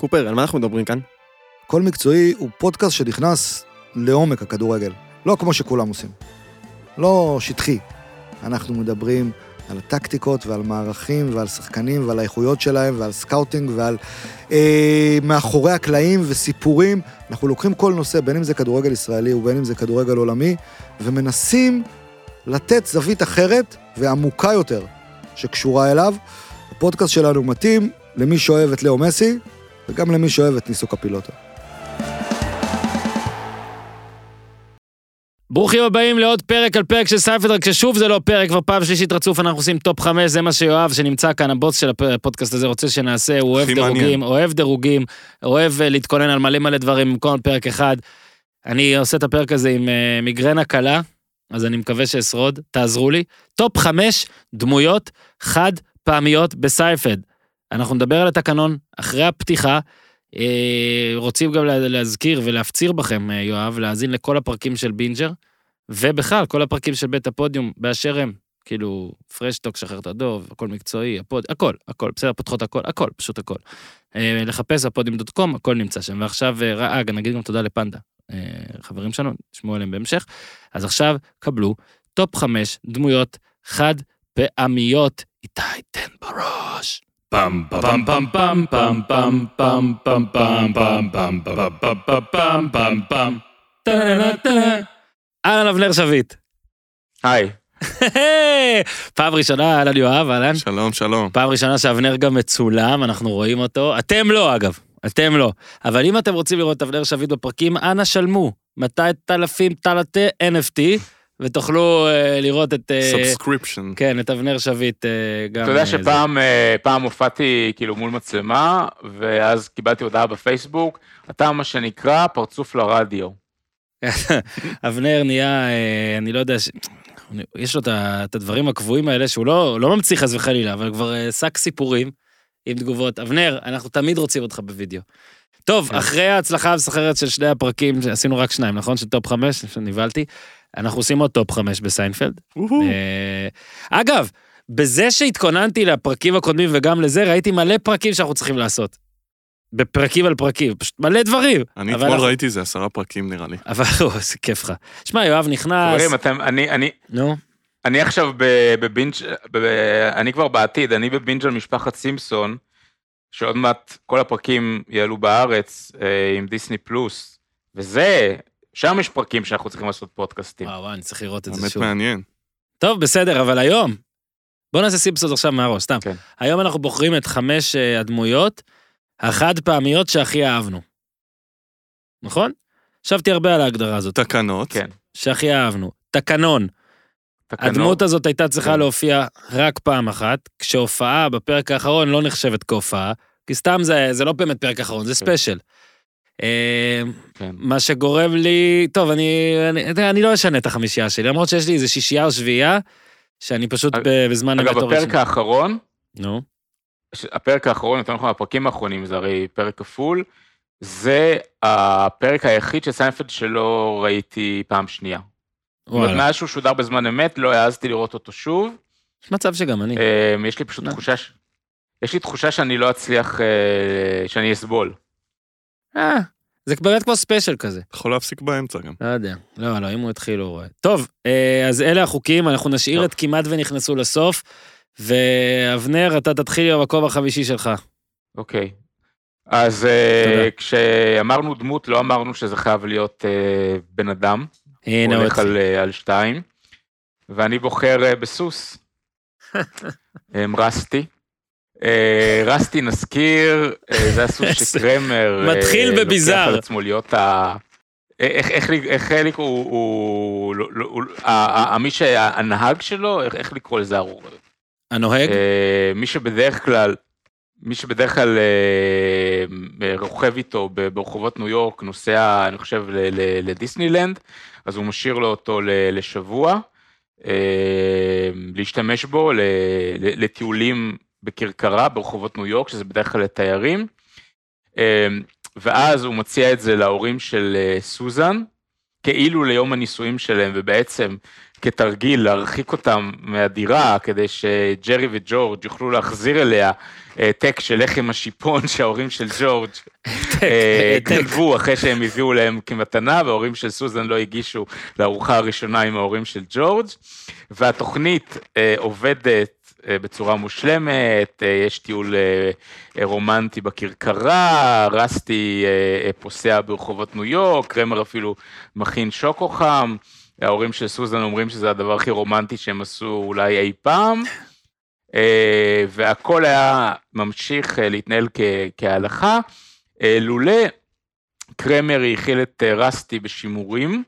קופר, על מה אנחנו מדברים כאן? הכל מקצועי הוא פודקאסט שנכנס לעומק הכדורגל. לא כמו שכולם עושים. לא שטחי. אנחנו מדברים על הטקטיקות ועל מערכים ועל שחקנים ועל האיכויות שלהם ועל scouting ועל אה, מאחורי הקלעים וסיפורים. אנחנו לוקחים כל נושא, בין אם זה כדורגל ישראלי ובין אם זה כדורגל עולמי, ומנסים לתת זווית אחרת ועמוקה יותר שקשורה אליו. הפודקאסט שלנו מתאים למי שאוהב את לאו מסי וגם למי שאוהב את ניסו קפילוטו. ברוכים הבאים לעוד פרק על פרק של סיינפלד, רק ששוב זה לא פרק, כבר פעם שלישית רצוף אנחנו עושים top חמש, זה מה שיואב שנמצא כאן, הבוס של הפודקאסט הזה רוצה שנעשה, הוא אוהב דירוגים, מעניין. אוהב דירוגים, אוהב אה, להתכונן על מלא מלא דברים במקום פרק אחד. אני עושה את הפרק הזה עם אה, מיגרנה קלה, אז אני מקווה שאשרוד, תעזרו לי. top חמש דמויות חד פעמיות בסיינפלד. אנחנו נדבר על התקנון אחרי הפתיחה. אה, רוצים גם לה- להזכיר ולהפציר בכם, אה, יואב, להאזין לכל הפרקים של בינג'ר, ובכלל, כל הפרקים של בית הפודיום באשר הם. כאילו, פרשטוק, שחרר את הדוב, הכל מקצועי, הפוד, הכל, הכל, בסדר, פותחות הכל, הכל, פשוט הכל. אה, לחפש הפודיום dot com, הכל נמצא שם. ועכשיו, אה, נגיד גם תודה לפנדה, אה, חברים שלנו, תשמעו עליהם בהמשך. אז עכשיו, קבלו טופ חמש דמויות חד פעמיות. איתי, תן פעם פעם פעם פעם פעם פעם פעם פעם פעם פעם פעם פעם פעם פעם פעם פעם טה-נה-נה-טה. אהלן אבנר שביט. היי. פעם ראשונה, אהלן יואב, אהלן. שלום, שלום. פעם ראשונה שאבנר גם מצולם, אנחנו רואים אותו. אתם לא, אגב. אתם לא. אבל אם אתם רוצים לראות את אבנר שביט בפרקים, אנא שלמו. 200 אלפים טלטה NFT, ותוכלו אה, לראות את... אה, subscription. כן, את אבנר שביט אה, גם... אתה יודע אה, זה. שפעם אה, פעם הופעתי כאילו מול מצלמה, ואז קיבלתי הודעה בפייסבוק, אתה מה שנקרא פרצוף לרדיו. אבנר נהיה, אה, אני לא יודע, ש... יש לו את הדברים הקבועים האלה שהוא לא, לא ממציא חס וחלילה, אבל כבר אה, שק סיפורים עם תגובות. אבנר, אנחנו תמיד רוצים אותך בווידאו. טוב, כן. אחרי ההצלחה המסחררת של שני הפרקים, עשינו רק שניים, נכון? של טופ חמש, נבהלתי. אנחנו עושים עוד טופ חמש בסיינפלד. אה, אגב, בזה שהתכוננתי לפרקים הקודמים וגם לזה, ראיתי מלא פרקים שאנחנו צריכים לעשות. בפרקים על פרקים, פשוט מלא דברים. אני אתמול אנחנו- ראיתי איזה עשרה פרקים נראה לי. אבל איזה כיף לך. שמע, יואב נכנס, חברים, אתם, אני, אני, נו, אני עכשיו ב- בבינג', ב- אני כבר בעתיד, אני בבינג' על משפחת סימפסון, שעוד מעט כל הפרקים יעלו בארץ אה, עם דיסני פלוס, וזה, שם יש פרקים שאנחנו צריכים לעשות פודקאסטים. וואו, וואו, אני צריך לראות את זה באמת שוב. מעניין. טוב, בסדר, אבל היום, בוא נעשה סימפסון עכשיו מהראש, סתם. כן. היום אנחנו בוחרים את חמש אה, הדמויות החד פעמיות שהכי אהבנו. נכון? חשבתי הרבה על ההגדרה הזאת, תקנות. כן. שהכי אהבנו. תקנון, תקנות. הדמות הזאת הייתה צריכה כן. להופיע רק פעם אחת, כשהופעה בפרק האחרון לא נחשבת כהופעה, כי סתם זה, זה לא באמת פרק אחרון, זה ספיישל. אה, כן. מה שגורם לי, טוב, אני, אני, אני לא אשנה את החמישייה שלי, למרות שיש לי איזה שישייה או שביעייה, שאני פשוט אג- בזמן אגב, בפרק שם. האחרון, נו, הפרק האחרון, יותר נכון, הפרקים האחרונים, זה הרי פרק כפול, זה הפרק היחיד של סיינפלד שלא ראיתי פעם שנייה. וואלה. מאז שהוא שודר בזמן אמת, לא העזתי לראות אותו שוב. יש מצב שגם אני. אמ, יש לי פשוט. תחושה, יש לי תחושה שאני לא אצליח, אה, שאני אסבול. אה, זה באמת כמו ספיישל כזה. יכול להפסיק באמצע גם. לא יודע. לא, לא, אם הוא התחיל, הוא רואה. טוב, אה, אז אלה החוקים, אנחנו נשאיר. את כמעט ונכנסו לסוף, ואבנר, אתה תתחיל במקום החמישי שלך. אוקיי. אז אה. כשאמרנו דמות, לא אמרנו שזה חייב להיות אה, בן אדם. הנה הוא הולך. על, על שתיים. ואני בוחר בסוס. רסטי. אה, רסטי נזכיר, אה, זה הסוס שקרמר אה, מתחיל בביזאר. לוקח על עצמו להיות ה... איך, לקרוא, הוא, לא- לא- מי שהנהג שלו, איך, לקרוא לזה, הנוהג? מי שבדרך כלל, מי שבדרך כלל רוכב איתו ברחובות ניו יורק, נוסע, אני חושב, לדיסנילנד, אז הוא משאיר לו אותו לשבוע, להשתמש בו לטיולים בכרכרה ברחובות ניו יורק, שזה בדרך כלל לתיירים, אה, ואז הוא מציע את זה להורים של אה, סוזן, כאילו ליום הנישואים שלהם, ובעצם כתרגיל להרחיק אותם מהדירה, כדי שג'רי וג'ורג' יוכלו להחזיר אליה העתק של לחם השיפון שההורים של ג'ורג' אה, העתק. גנבו אחרי שהם הביאו להם כמתנה, וההורים של סוזן לא הגישו לארוחה הראשונה עם ההורים של ג'ורג'. והתוכנית אה, עובדת אה, בצורה מושלמת, אה, יש טיול אה, אה, רומנטי בכרכרה, רסטי אה, אה, פוסע ברחובות ניו יורק, קרמר אפילו מכין שוקו חם, ההורים של סוזן אומרים שזה הדבר הכי רומנטי שהם עשו אולי אי פעם, אה, והכל היה ממשיך אה, להתנהל כ- כהלכה, אה, לולא קרמר האכיל את רסטי בשימורים,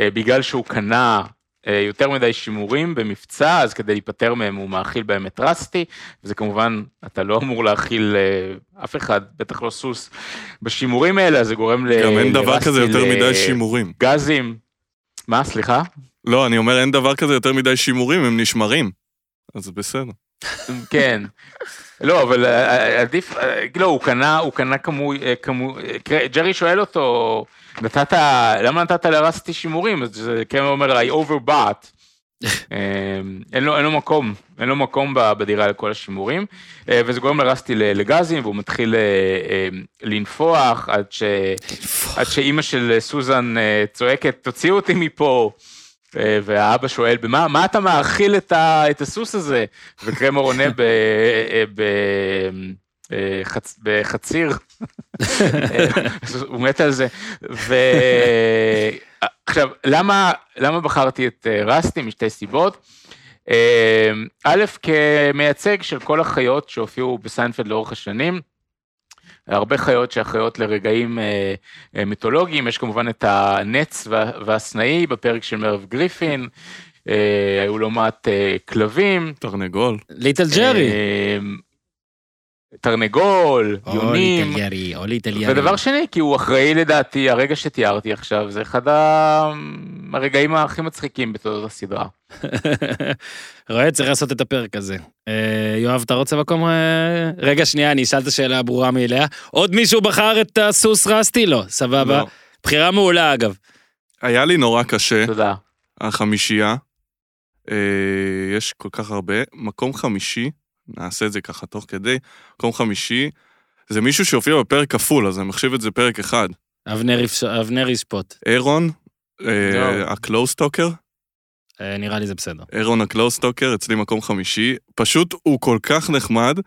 בגלל שהוא קנה יותר מדי שימורים במבצע, אז כדי להיפטר מהם הוא מאכיל בהם את רסטי, וזה כמובן, אתה לא אמור להאכיל אף אחד, בטח לא סוס, בשימורים האלה, אז זה גורם ל... גם אין דבר כזה יותר מדי שימורים. גזים. מה, סליחה? לא, אני אומר, אין דבר כזה יותר מדי שימורים, הם נשמרים. אז בסדר. כן. לא, אבל אה, אה, עדיף, אה, לא, הוא קנה, הוא קנה כמו, כמו, אה, קר- ג'רי שואל אותו, נתת, למה נתת לרסטי שימורים? אז קרמר אומר, I overbought. אין לו, אין לו מקום, אין לו מקום בדירה לכל השימורים, אה, וזה גורם לרסטי לגזים, והוא מתחיל אה, אה, לנפוח עד, ש, עד שאימא של סוזן צועקת, תוציאו אותי מפה. והאבא שואל, במה מה אתה מאכיל את, ה, את הסוס הזה? וקרמר עונה ב, ב, אה, חצ, בחציר. הוא מת על זה. ועכשיו, למה, למה בחרתי את רסטי? משתי סיבות. אה, א', כמייצג של כל החיות שהופיעו בסיינפלד לאורך השנים. הרבה חיות שאחראיות לרגעים אה, אה, מיתולוגיים, יש כמובן את הנץ וה- והסנאי בפרק של מרב גריפין, אה, היו לא מעט אה, כלבים. תרנגול. ליטל ג'רי. אה, תרנגול, או יונים. ליטל ג'רי, או ליטל ג'רי. ודבר שני, כי הוא אחראי לדעתי, הרגע שתיארתי עכשיו, זה אחד הרגעים הכי מצחיקים בתולדות הסדרה. רואה, צריך לעשות את הפרק הזה. אה, יואב, אתה רוצה מקום... אה, רגע, שנייה, אני אשאל את השאלה הברורה מאליה. עוד מישהו בחר את הסוס רסטי? לא, סבבה. לא. בחירה מעולה, אגב. היה לי נורא קשה, תודה. החמישייה. אה, יש כל כך הרבה. מקום חמישי, נעשה את זה ככה תוך כדי, מקום חמישי, זה מישהו שהופיע בפרק כפול, אז אני מחשיב את זה פרק אחד. אבנר ישפוט. אירון, אה. ה close talker, אה, נראה לי זה בסדר. אירון ה close talker, אצלי מקום חמישי. פשוט הוא כל כך נחמד,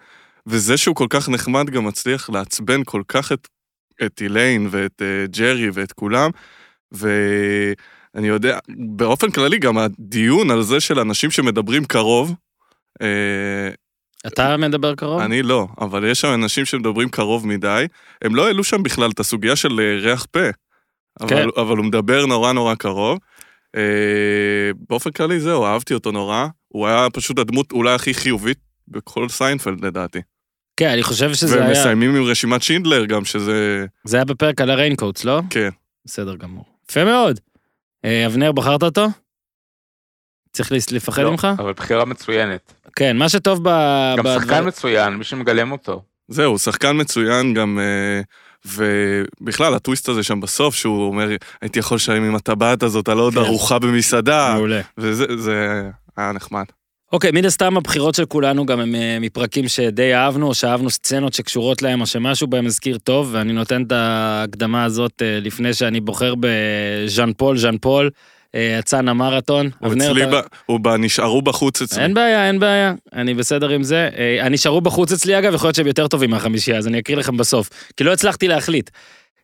וזה שהוא כל כך נחמד גם מצליח לעצבן כל כך את, את איליין ואת אה, ג'רי ואת כולם, ואני יודע, באופן כללי גם הדיון על זה של אנשים שמדברים קרוב, אה, אתה מדבר קרוב? אני לא, אבל יש שם אנשים שמדברים קרוב מדי, הם לא העלו שם בכלל את הסוגיה של אה, ריח פה, אבל, כן. אבל הוא מדבר נורא נורא קרוב. אה, באופן כללי זהו, אהבתי אותו נורא, הוא היה פשוט הדמות אולי הכי חיובית בכל סיינפלד לדעתי. כן, אני חושב שזה היה... ומסיימים עם רשימת שינדלר גם, שזה... זה היה בפרק על ה Raincoats, לא? כן. בסדר גמור. יפה מאוד. אה, אבנר, בחרת אותו? צריך לפחד לא, ממך? אבל בחירה מצוינת. כן, מה שטוב ב... גם בדבר- שחקן מצוין, מי שמגלם אותו. זהו, שחקן מצוין גם, אה, ובכלל, הטוויסט הזה שם בסוף, שהוא אומר, הייתי יכול לשלם עם הטבעת הזאת על עוד כן. ארוחה במסעדה, מעולה. וזה זה היה נחמד. אוקיי, מן הסתם הבחירות של כולנו גם הם אה, מפרקים שדי אהבנו, או שאהבנו סצנות שקשורות להם, או שמשהו בהם הזכיר טוב, ואני נותן את ההקדמה הזאת אה, לפני שאני בוחר בז'אן פול, ז'אן פול, אצן המרתון. הוא אצלי, אתה- ב- הוא ב- נשארו בחוץ אצלי. אין בעיה, אין בעיה, אני בסדר עם זה. אה, הנשארו בחוץ אצלי אגב, יכול להיות שהם יותר טובים מהחמישייה, אז אני אקריא לכם בסוף, כי לא הצלחתי להחליט.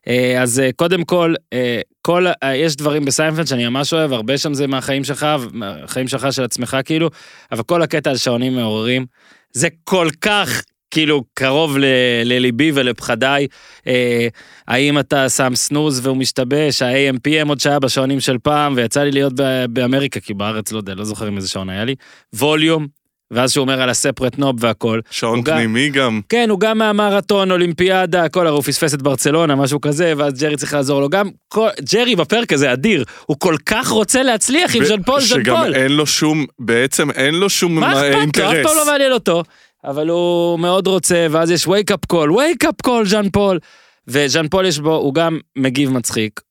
אה, אז אה, קודם כל, אה, כל, אה, יש דברים בסיינפלד שאני ממש אוהב, הרבה שם זה מהחיים שלך, מהחיים שלך של עצמך כאילו, אבל כל הקטע על שעונים מעוררים, זה כל כך כאילו קרוב ל- לליבי ולפחדיי. אה, האם אתה שם סנוז והוא משתבש, ה-AMPM עוד שהיה בשעונים של פעם, ויצא לי להיות ב- באמריקה, כי בארץ לא יודע, לא זוכר עם איזה שעון היה לי, ווליום, ואז שהוא אומר על ה separate knob והכל. שעון הוא גם- פנימי גם. כן, הוא גם מהמרתון, אולימפיאדה, הכל, הרי הוא פספס את ברצלונה, משהו כזה, ואז ג'רי צריך לעזור לו. גם כל, ג'רי בפרק הזה אדיר, הוא כל כך רוצה להצליח עם ו- ז'אן פול, ז'אן שגם פול. אין לו שום, בעצם אין לו שום מה אה, אכפת לו? אף אינטרס. פעם לא מעניין אותו. אבל הוא מאוד רוצה, ואז יש wake up call, wake up call, ז'אן פול. וז'אן פול יש בו, הוא גם מגיב מצחיק.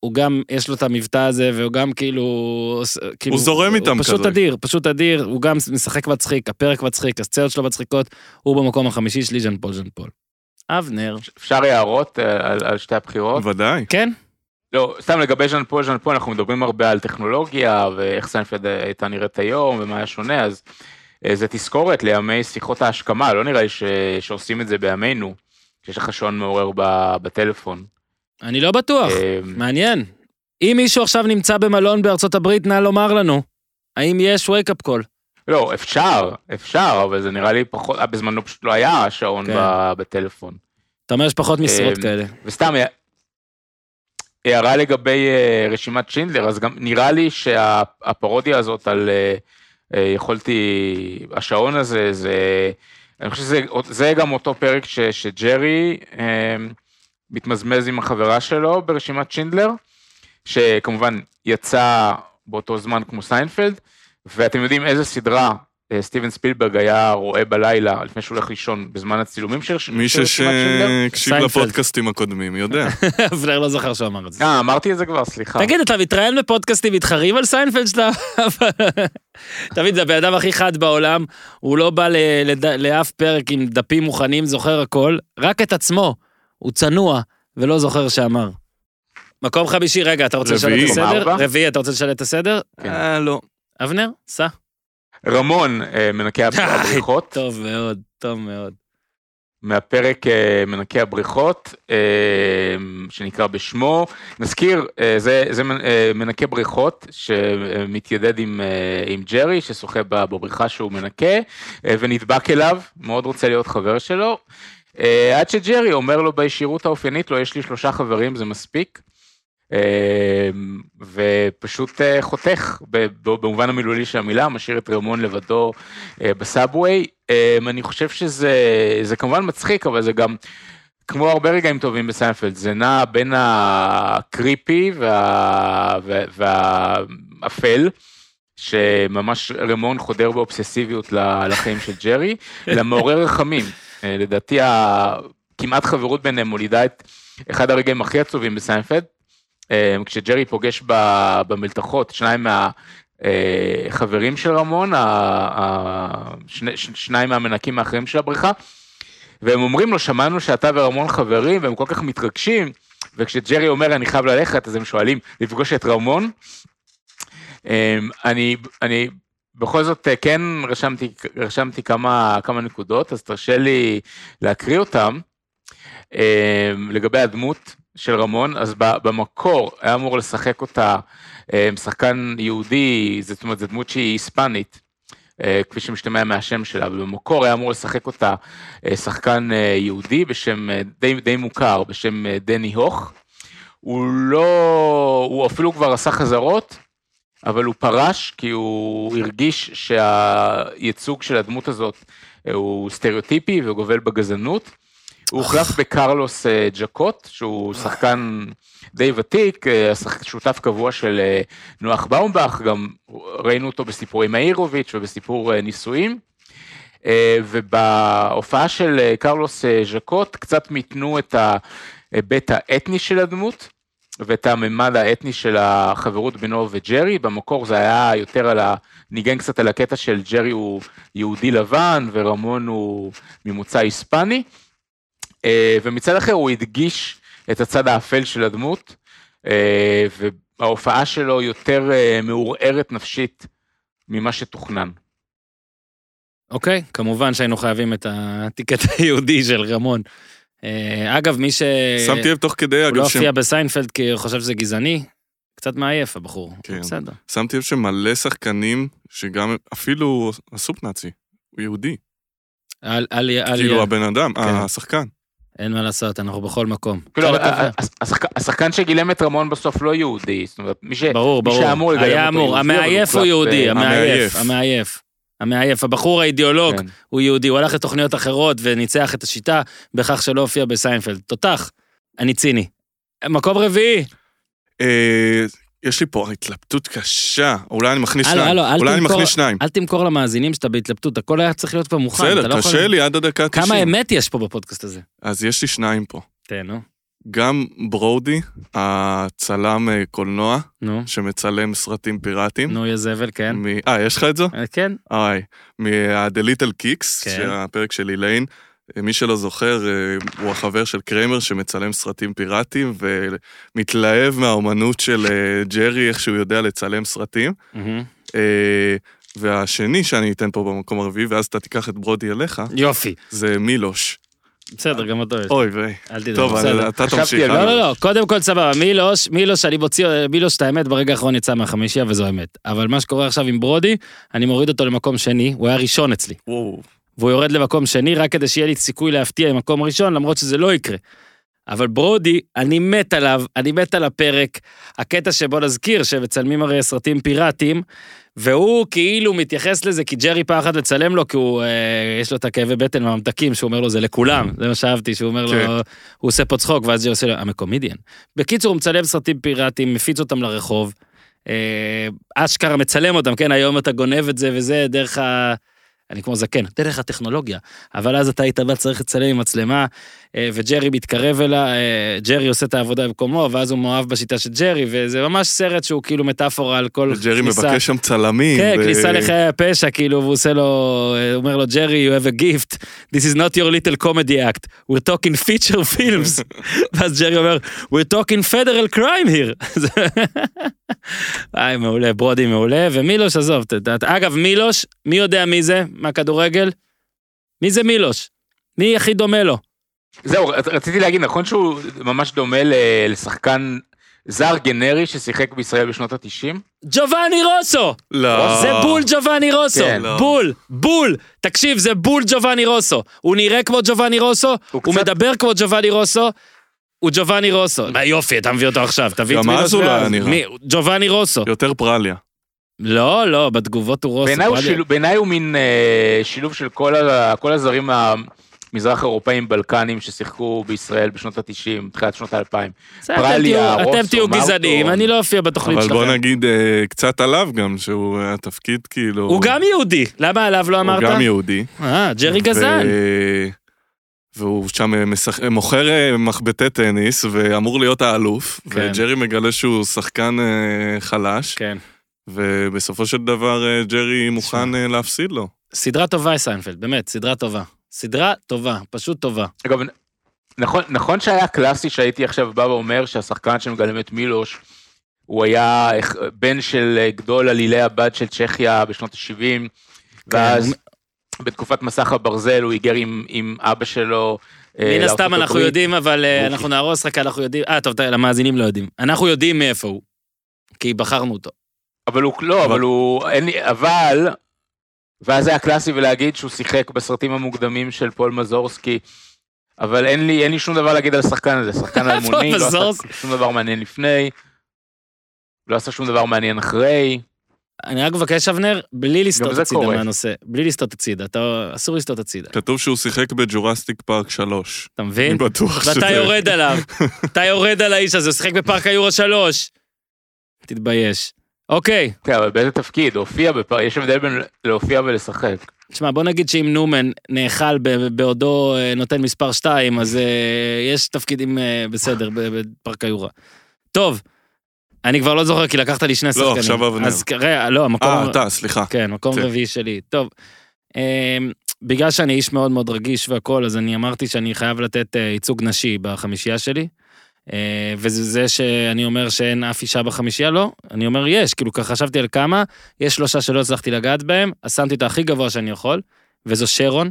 הוא גם, יש לו את המבטא הזה, והוא גם כאילו... כאילו זורם איתם הוא פשוט כזה. אדיר, פשוט אדיר, הוא גם משחק מצחיק, הפרק מצחיק, הסצנות שלו מצחיקות, הוא במקום החמישי שלי, ז'אן פול ז'אן פול. אבנר. אפשר הערות אה, על, על שתי הבחירות? ודאי. כן? לא, סתם לגבי ז'אן פול, ז'אן פול, אנחנו מדברים הרבה על טכנולוגיה ואיך סיינפלד הייתה נראית היום ומה היה שונה, אז זה תזכורת לימי שיחות ההשכמה, לא נראה לי ש... שעושים את זה בימינו, שיש לך שעון מעורר ב... בטלפון. אני לא בטוח. אה, מעניין. אם מישהו עכשיו נמצא במלון בארצות הברית, נא לומר לנו. האם יש wake-up call? לא, אפשר, אפשר, אבל זה נראה לי פחות, אה, בזמנו פשוט לא היה שעון כן. בטלפון. אתה אומר יש פחות משרות אה, כאלה. וסתם, אה, הערה לגבי אה, רשימת שינדלר, אז גם נראה לי שהפרודיה הזאת על אה, אה, יכולתי, השעון הזה, זה, אני חושב שזה זה גם אותו פרק ש, שג'רי אה, מתמזמז עם החברה שלו ברשימת שינדלר, שכמובן יצא באותו זמן כמו סיינפלד, ואתם יודעים איזה סדרה אה, סטיבן ספילברג היה רואה בלילה לפני שהוא הולך לישון בזמן הצילומים של מי רשימת שינדלר? שהקשיב סיינפלד. לפודקאסטים הקודמים יודע. אבנר לא זוכר שהוא אמר את זה. אה, אמרתי את זה כבר, סליחה. תגיד, אתה מתראיין בפודקאסטים, אחרים על סיינפלד שאתה... תמיד זה הבן אדם הכי חד בעולם, הוא לא בא לאף פרק עם דפים מוכנים, זוכר הכל, רק את עצמו. הוא צנוע, ולא זוכר שאמר. מקום חמישי, רגע, אתה רוצה לשאול את. הסדר? רביעי, אתה רוצה לשאול את הסדר? כן. אה, לא. אבנר, סע. רמון, אה, מנקה הבריחות, טוב מאוד, טוב מאוד. מהפרק אה, מנקה הבריחות, אה, שנקרא בשמו. נזכיר, זה, זה מנ- מנקה בריחות שמתיידד עם, עם ג'רי, ששוחה בבריכה שהוא מנקה, ונדבק אליו, מאוד רוצה להיות חבר שלו. עד שג'רי אומר לו בישירות האופיינית לו, יש לי שלושה חברים, זה מספיק. אה, ופשוט אה, חותך במובן המילולי של המילה, משאיר את רמון לבדו אה, בסאבווי. אה, אני חושב שזה זה כמובן מצחיק, אבל זה גם, כמו הרבה רגעים טובים בסיינפלד, זה נע בין הקריפי וה- וה- והאפל. שממש רמון חודר באובססיביות לחיים של ג'רי, למעורר רחמים. אה, לדעתי הכמעט חברות ביניהם מולידה את אחד הרגעים הכי עצובים בסיינפלד, כשג'רי פוגש במלתחות שניים מהחברים של רמון, שניים מהמנקים האחרים של הבריכה, והם אומרים לו, שמענו שאתה ורמון חברים, והם כל כך מתרגשים, וכשג'רי אומר, אני חייב ללכת, אז הם שואלים, לפגוש את רמון. אה, אני, אני בכל זאת אה, כן רשמתי, רשמתי כמה, כמה נקודות, אז תרשה לי להקריא אותם. אה, לגבי הדמות של רמון, אז במקור היה אמור לשחק אותה אה, שחקן יהודי, זאת אומרת, זו דמות שהיא היספנית, אה, כפי שמשתמע מהשם שלה, אבל במקור היה אמור לשחק אותה אה, שחקן יהודי בשם, די, די מוכר, בשם דני הוך. הוא לא, הוא אפילו כבר עשה חזרות, אבל הוא פרש כי הוא הרגיש שהייצוג של הדמות הזאת הוא סטריאוטיפי וגובל בגזענות. הוא הוחלף בקרלוס אה, ג'קוט, שהוא שחקן די ותיק, אה, שותף קבוע של אה, נוח באומבך, גם ראינו אותו בסיפורי מאירוביץ' ובסיפור אה, נישואים. ובהופעה של קרלוס ז'קוט קצת מיתנו את ההיבט האתני של הדמות ואת הממד האתני של החברות בינו וג'רי, במקור זה היה יותר על ה... ניגן קצת על הקטע של ג'רי הוא יהודי לבן ורמון הוא ממוצא היספני, ומצד אחר הוא הדגיש את הצד האפל של הדמות, אה, וההופעה שלו יותר אה, מעורערת נפשית ממה שתוכנן. אוקיי, כמובן שהיינו חייבים את הטיקט היהודי של רמון. אה, אגב, מי ש... שמתי לב תוך כדי, הוא לא אגב, הופיע בסיינפלד כי הוא חושב שזה גזעני, קצת מעייף הבחור. כן. בסדר. שמתי לב שמלא שחקנים שגם אפילו הסופ נאצי, הוא יהודי. על, על, על, כאילו הבן אדם, כן. השחקן. אין מה לעשות, אנחנו בכל מקום. כאילו, השחקן שגילם את רמון בסוף לא יהודי, זאת אומרת, מי ש- ברור, מי ברור. שהיה אמור לגלם היה אותו אמור, יהודי, אבל המעייף הוא יהודי, המעייף. המעייף. המעייף, הבחור האידיאולוג, כן. הוא יהודי, הוא הלך לתוכניות אחרות וניצח את השיטה בכך שלא הופיע בסיינפלד. תותח, אני ציני. מקום רביעי, אה, יש לי פה התלבטות קשה, אולי אני מכניס שניים. הלו, אל אולי אני מכניס שניים. אל תמכור למאזינים שאתה בהתלבטות, הכל היה צריך להיות פה מוכן. אתה לא בסדר, יכול- קשה לי עד הדקה ה-90. כמה אמת יש פה בפודקאסט הזה? אז יש לי שניים פה. תן, נו. גם ברודי, הצלם אה, קולנוע, נו, שמצלם סרטים פיראטיים. נו, יא זבל, כן. מ- אה, יש לך את זה? אה, כן, איי, מה-The Little Kicks, כן. שהפרק של איליין. מי שלא זוכר, אה, הוא החבר של קריימר שמצלם סרטים פיראטיים ומתלהב מהאומנות של אה, ג'רי, איך שהוא יודע לצלם סרטים. מהמם. אה, והשני שאני אתן פה במקום הרביעי, ואז אתה תיקח את ברודי אליך, יופי. זה מילוש. בסדר, גם אותו יש. אוי ויי. אל תדאג, טוב. אתה תמשיך. לא. לא, לא, קודם כל סבבה, מילוש, מילוש, אני מוציא, מילוש, את האמת, ברגע האחרון יצא מהחמישייה וזו אמת. אבל מה שקורה עכשיו עם ברודי, אני מוריד אותו למקום שני, הוא היה ראשון אצלי. וואו. והוא יורד למקום שני רק כדי שיהיה לי סיכוי להפתיע עם מקום ראשון, למרות שזה לא יקרה. אבל ברודי, אני מת עליו, אני מת על הפרק. הקטע שבו נזכיר שמצלמים הרי סרטים פיראטיים, והוא כאילו מתייחס לזה כי ג'רי פעם אחת מצלם לו, כי הוא, אה, יש לו את הכאבי בטן מהממתקים, שהוא אומר לו זה לכולם, זה מה שאהבתי, שהוא אומר כן. לו, הוא עושה פה צחוק, ואז ג'רי עושה לו, comedian. בקיצור, הוא מצלם סרטים פיראטיים, מפיץ אותם לרחוב, אה, אשכרה מצלם אותם, כן, היום אתה גונב את זה וזה דרך ה... אני כמו זקן, דרך הטכנולוגיה. אבל אז אתה היית בא צריך לצלם עם מצלמה, אה, וג'רי מתקרב אליה, אה, ג'רי עושה את העבודה במקומו, ואז הוא מאוהב בשיטה של ג'רי, וזה ממש סרט שהוא כאילו מטאפורה על כל ג'רי מבקש שם צלמים. כן, ו- כניסה לחיי הפשע, כאילו, והוא עושה לו, הוא אומר לו, ג'רי, you have a gift, this is not your little comedy act, we're talking feature films. ואז ג'רי אומר, we're talking federal crime here. איי, מעולה, ברודי מעולה, ומילוש, עזוב, אגב, מילוש, מי יודע מי זה מהכדורגל? מי זה מילוש? מי הכי דומה לו? זהו, רצ- רציתי להגיד, נכון שהוא ממש דומה לשחקן זר גנרי ששיחק בישראל בשנות ה-90? ג'ובאני רוסו! לא. זה בול ג'ובאני רוסו, כן. לא. בול, בול. תקשיב, זה בול ג'ובאני רוסו. הוא נראה כמו ג'ובאני רוסו, הוא קצת- מדבר כמו ג'ובאני רוסו, הוא ג'ובאני רוסו. מה יופי, אתה מביא אותו עכשיו, תביא את גם מילוש אז הוא לא. היה נראה. ג'ובאני רוסו. יותר פרליה. לא, לא, בתגובות הוא רוסו. בעיניי הוא, פרדיה. שיל... בעיניי הוא מין אה, שילוב של כל, ה... כל הזרים המזרח אירופאים בלקנים ששיחקו בישראל בשנות ה-90, תחילת שנות ה-2000. בסדר, אתם פרליה, רוסו, אתם תהיו מאוטו. גזענים, אני לא אופיע בתוכנית אבל בוא שלכם. נגיד אה, קצת עליו גם, שהוא התפקיד כאילו... הוא גם יהודי, למה עליו לא אמרת? הוא גם יהודי. אה, ג'רי גזען. ו- והוא שם אה, משח... מוכר אה, מחבטי טניס ואמור להיות האלוף, כן. וג'רי מגלה שהוא שחקן אה, חלש, כן. ובסופו של דבר אה, ג'רי מוכן אה, להפסיד לו. סדרה טובה, סיינפלד, באמת, סדרה טובה. סדרה טובה, פשוט טובה. אגב, נכון, נכון שהיה קלאסי שהייתי עכשיו בא ואומר שהשחקן שמגלם את מילוש, הוא היה בן של אה, גדול אלילי הבד של צ'כיה בשנות ה-70, ואז בתקופת מסך הברזל הוא היגר עם, עם אבא שלו. אה, מן הסתם אנחנו הברית. יודעים, אבל. אנחנו נהרוס רק, אנחנו יודעים, אה, טוב, המאזינים לא יודעים. אנחנו יודעים מאיפה הוא. כי בחרנו אותו. אבל הוא, לא, אבל הוא, אין לי, אבל, ואז היה קלאסי ולהגיד שהוא שיחק בסרטים המוקדמים של פול מזורסקי, אבל אין לי, אין לי שום דבר להגיד על השחקן הזה, שחקן אלמוני, לא עשה. שום דבר מעניין לפני, לא עשה שום דבר מעניין אחרי, אני רק מבקש, אבנר, בלי לסטות זה הצידה קורה. מהנושא. בלי לסטות הצידה, אתה... אסור לסטות הצידה. כתוב שהוא שיחק בג'ורסטיק פארק 3. אתה אני מבין? בטוח שזה... ואתה יורד עליו. אתה יורד על האיש הזה, הוא שיחק בפארק היורו 3. תתבייש. אוקיי, כן, אבל באיזה תפקיד, הופיע בפר... יש הבדל בין להופיע ולשחק. תשמע, בוא נגיד שאם נומן נאכל בעודו אה, נותן מספר 2, אז אה, יש תפקידים אה, בסדר בפארק היורה. טוב, אני כבר לא זוכר כי לקחת לי שני שחקנים. עכשיו אבנר. אז כרגע, לא, המקום... אה, אתה, סליחה. כן, מקום כן. רביעי שלי. טוב, בגלל שאני איש מאוד מאוד רגיש והכל, אז אני אמרתי שאני חייב לתת ייצוג נשי בחמישייה שלי. אה, וזה זה שאני אומר שאין אף אישה בחמישייה, לא. אני אומר יש, כאילו ככה חשבתי על כמה, יש שלושה שלא הצלחתי לגעת בהם, אז שמתי אותה הכי גבוה שאני יכול, וזו שרון.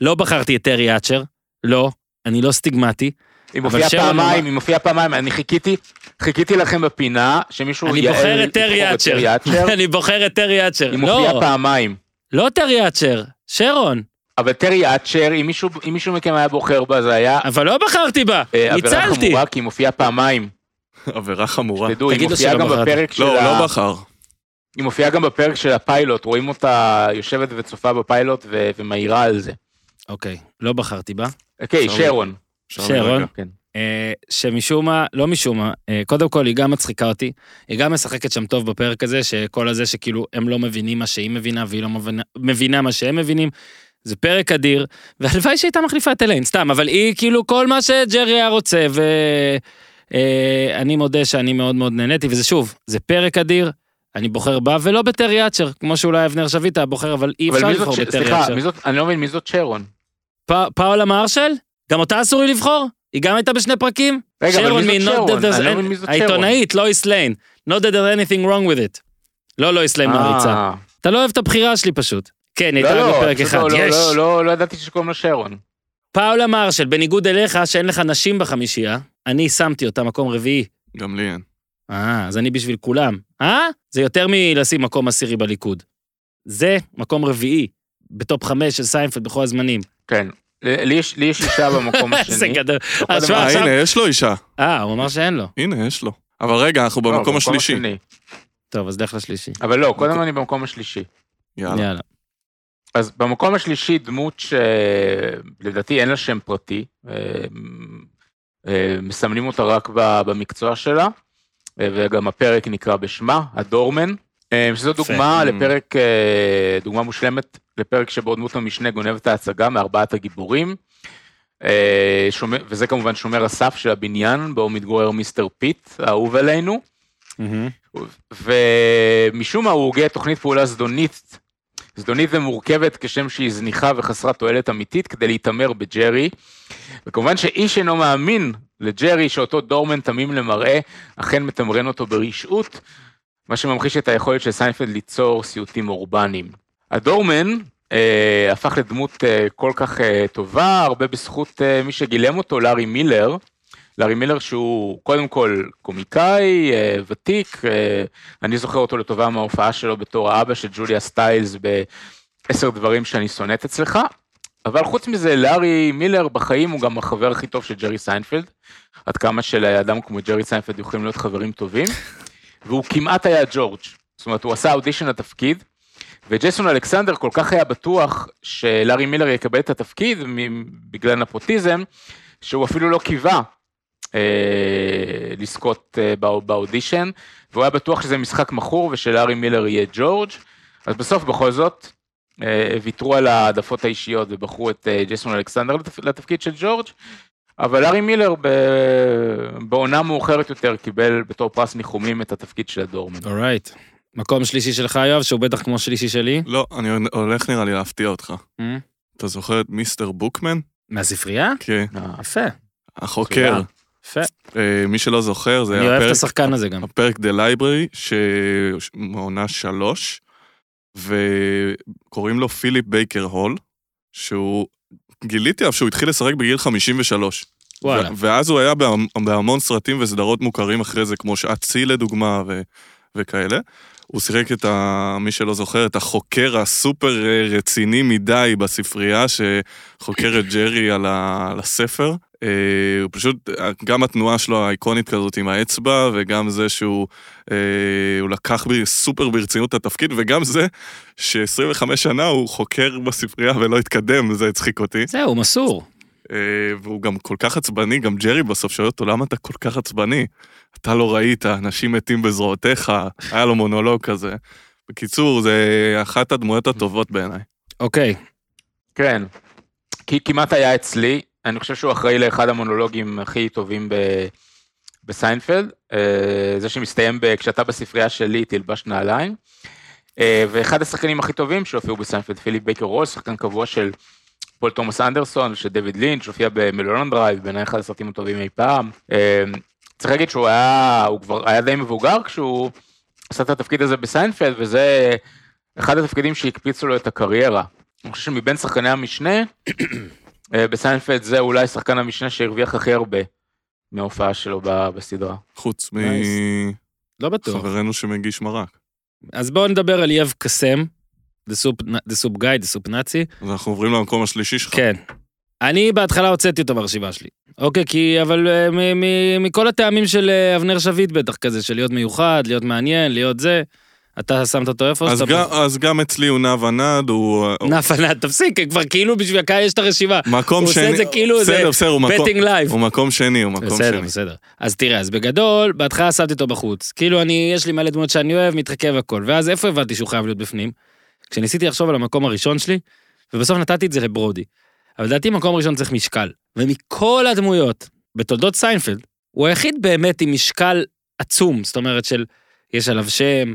לא בחרתי את טרי אצ'ר, לא, אני לא סטיגמטי. היא מופיעה פעמיים, היא מופיעה פעמיים, אני חיכיתי, חיכיתי לכם בפינה, שמישהו אני יעל בוחר את טרי אצ'ר. אני בוחר את טרי אצ'ר. היא מופיעה לא, פעמיים. לא טרי אצ'ר, שרון. אבל טרי אצ'ר, אם מישהו, אם מישהו מכם היה בוחר בה, זה היה אבל לא בחרתי בה, אה, עבירה ניצלתי. חמורה, כי היא מופיעה פעמיים. עבירה חמורה. תדעו, היא תגידו מופיעה גם בחרתי. בפרק של לא, ה... לא בחר. היא מופיעה גם בפרק של הפיילוט, רואים אותה יושבת וצופה בפיילוט ו- ומעירה על זה. אוקיי, לא בחרתי בה. אוקיי, שרון. שרון. כן. אה, שמשום מה, לא משום מה, אה, קודם כל היא גם מצחיקה אותי, היא גם משחקת שם טוב בפרק הזה, שכל הזה שכאילו הם לא מבינים מה שהיא מבינה והיא לא מבינה, מבינה מה שהם מבינים, זה פרק אדיר, והלוואי שהייתה מחליפה את אליין, סתם, אבל היא כאילו כל מה שג'רי היה רוצה, ואני מודה שאני מאוד מאוד נהניתי, וזה שוב, זה פרק אדיר, אני בוחר בה ולא בטרי אצ'ר, כמו שאולי אבנר שביט בוחר, אבל אי אפשר לבחור ש- בטרי סליחה, אצ'ר. זאת, אני לא מבין, מי זאת שרון? פא- פאולה מרשל? גם אותה אסור לי לבחור? היא גם הייתה בשני פרקים? רגע, אבל שרון מי זאת שרון? אני לא מבין מי זאת שרון. העיתונאית, לואיס ליין. Not that there's anything wrong with it. לא לואיס ליין מעריצה. אה, אתה לא אוהב את הבחירה שלי פשוט. כן, היא לא, הייתה רק לא, בפרק פשוט אחד, לא, לא, יש. לא, לא, לא ידעתי שקוראים לה שרון. פאולה מרשל, בניגוד אליך, שאין לך נשים בחמישייה, אני שמתי אותה מקום רביעי. גם לי אין. אה, אז אני בשביל כולם. אה? זה יותר מלשים מקום עשירי בליכוד. זה מקום רביעי, ב top חמש של סיינפלד בכל הזמנים. כן. לי יש אישה במקום איזה השני. גדול. אז שמע, אה. הנה, יש לו אישה. אה, הוא אמר שאין לו. הנה, יש לו. אבל רגע, אנחנו במקום השלישי. טוב, אז לך לשלישי. אבל לא, קודם אני במקום השלישי. יאללה. אז במקום השלישי דמות שלדעתי אין לה שם פרטי, אה, אה, מסמנים אותה רק במקצוע שלה, אה, וגם הפרק נקרא בשמה, ה doorman, שזו. דוגמה Mm. לפרק, דוגמה מושלמת לפרק שבו דמות המשנה גונבת את ההצגה מארבעת הגיבורים. שומר, וזה כמובן שומר הסף של הבניין בו מתגורר מיסטר פיט, האהוב עלינו. מהמם. ומשום מה הוא הוגה תוכנית פעולה זדונית, זדונית ומורכבת כשם שהיא זניחה וחסרת תועלת אמיתית כדי להתעמר בג'רי. וכמובן שאיש אינו מאמין לג'רי שאותו doorman תמים למראה, אכן מתמרן אותו ברשעות, מה שממחיש את היכולת של סיינפלד ליצור סיוטים אורבניים. ה doorman אה, הפך לדמות אה, כל כך אה, טובה, הרבה בזכות אה, מי שגילם אותו, לארי מילר. לארי מילר שהוא קודם כל קומיקאי, אה, ותיק, אה, אני זוכר אותו לטובה מההופעה שלו בתור האבא של ג'וליה סטיילס בעשר דברים שאני שונאת אצלך. אבל חוץ מזה, לארי מילר בחיים הוא גם החבר הכי טוב של ג'רי סיינפלד, עד כמה שלאדם כמו ג'רי סיינפלד יכולים להיות חברים טובים, והוא כמעט היה ג'ורג', זאת אומרת הוא עשה אודישן לתפקיד, וג'ייסון אלכסנדר כל כך היה בטוח שלארי מילר יקבל את התפקיד בגלל נפוטיזם, שהוא אפילו לא קיווה אה, לזכות אה, בא- באודישן, והוא היה בטוח שזה משחק מכור ושלארי מילר יהיה ג'ורג', אז בסוף בכל זאת אה, ויתרו על העדפות האישיות ובחרו את אה, ג'ייסון אלכסנדר לתפ... לתפקיד של ג'ורג', אבל לארי מילר ב... בעונה מאוחרת יותר קיבל בתור פרס ניחומים את התפקיד של הדורמן. אורייט. מקום שלישי שלך, יואב, שהוא בטח כמו שלישי שלי. לא, אני הולך נראה לי להפתיע אותך. אה? אתה זוכר את מיסטר בוקמן? מהספרייה? כן, אה, יפה, החוקר. יפה. אה, מי שלא זוכר, זה אני אוהב את הפרק, השחקן הזה גם. הפרק The Library, שמעונה שלוש, וקוראים לו פיליפ בייקר הול, שהוא, גיליתי עליו שהוא התחיל לשחק בגיל 53. וואלה. ואז הוא היה בהמ- בהמון סרטים וסדרות מוכרים אחרי זה, כמו שעת שיא לדוגמה ו- וכאלה. הוא שיחק את ה... מי שלא זוכר, את החוקר הסופר אה, רציני מדי בספרייה, שחוקר את ג'רי על, ה... על הספר. אה, הוא פשוט, גם התנועה שלו האיקונית כזאת עם האצבע, וגם זה שהוא אה, הוא לקח ב- סופר ברצינות את התפקיד, וגם זה ש-25 שנה הוא חוקר בספרייה ולא התקדם, זה הצחיק אותי. זהו, מסור. אה, והוא גם כל כך עצבני, גם ג'רי בסוף שואל אותו, למה אתה כל כך עצבני? אתה לא ראית, אנשים מתים בזרועותיך, היה לו מונולוג כזה. בקיצור, זה אחת הדמויות הטובות בעיניי. אוקיי. כן, כי כמעט היה אצלי, אני חושב שהוא אחראי לאחד המונולוגים הכי טובים ב... בסיינפלד, אה, זה שמסתיים ב... כשאתה בספרייה שלי תלבש נעליים, אה, ואחד השחקנים הכי טובים שהופיעו בסיינפלד, פיליפ בייקר הול, שחקן קבוע של פול תומאס אנדרסון, של דויד לינץ', הופיע במלהולנד דרייב, בעיניי אחד הסרטים הטובים אי פעם. אה, צריך להגיד שהוא היה, הוא כבר היה די מבוגר כשהוא עשה את התפקיד הזה בסיינפלד, וזה אחד התפקידים שהקפיצו לו את הקריירה. אני חושב שמבין שחקני המשנה, אה, בסיינפלד זה אולי שחקן המשנה שהרוויח הכי הרבה מההופעה שלו בסדרה. חוץ Nice. לא בטוח. מחברנו שמגיש מרק. אז בואו נדבר על יב קסם, The Soup The Soup Guy, The Soup Nazi. אז אנחנו עוברים למקום השלישי שלך. כן. אני בהתחלה הוצאתי אותו ברשימה שלי. אוקיי, כי אבל אה, מ- מ- מכל הטעמים של אה, אבנר שביט בטח כזה, של להיות מיוחד, להיות מעניין, להיות זה. אתה שמת אותו איפה? אז, גם, אז גם אצלי הוא נע ונד, הוא... נף ענת, תפסיק, כבר כאילו בשביל הקהל יש את הרשימה. מקום הוא שני... עושה את זה כאילו זה בסדר, בסדר, הוא מקום... בטינג לייב. הוא מקום שני, הוא מקום בסדר, שני. בסדר. אז תראה, אז בגדול, בהתחלה שמתי אותו בחוץ. כאילו אני, יש לי מלא דמות שאני אוהב, מתחכב הכל. ואז איפה הבנתי שהוא חייב להיות בפנים? כשניסיתי לחשוב על המקום הראשון שלי, ובסוף נתתי את זה לברודי. אבל לדעתי מקום ראשון צריך משקל. ומכל הדמויות בתולדות סיינפלד, הוא היחיד באמת עם משקל עצום, זאת אומרת של, יש עליו שם,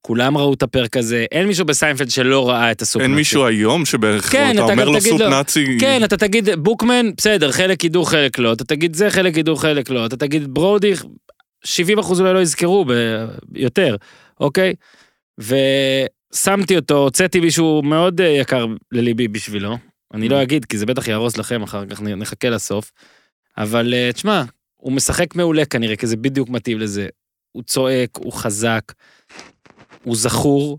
כולם ראו את הפרק הזה, אין מישהו בסיינפלד שלא ראה את ה Soup אין. מישהו היום שבערך, כן, אתה אתה אומר לו תגיד Soup לו- Nazi, כן, אתה תגיד בוקמן, בסדר, חלק ידעו, חלק לא, אתה תגיד זה, חלק ידעו, חלק לא, אתה תגיד ברודי, 70 אחוז אולי לא יזכרו ב- יותר, אוקיי? ושמתי אותו, הוצאתי מישהו מאוד אה, יקר לליבי בשבילו, אני לא אגיד, כי זה בטח יהרוס לכם אחר כך, נחכה לסוף, אבל אה, תשמע, הוא משחק מעולה כנראה, כי זה בדיוק מתאים לזה. הוא צועק, הוא חזק, הוא זכור,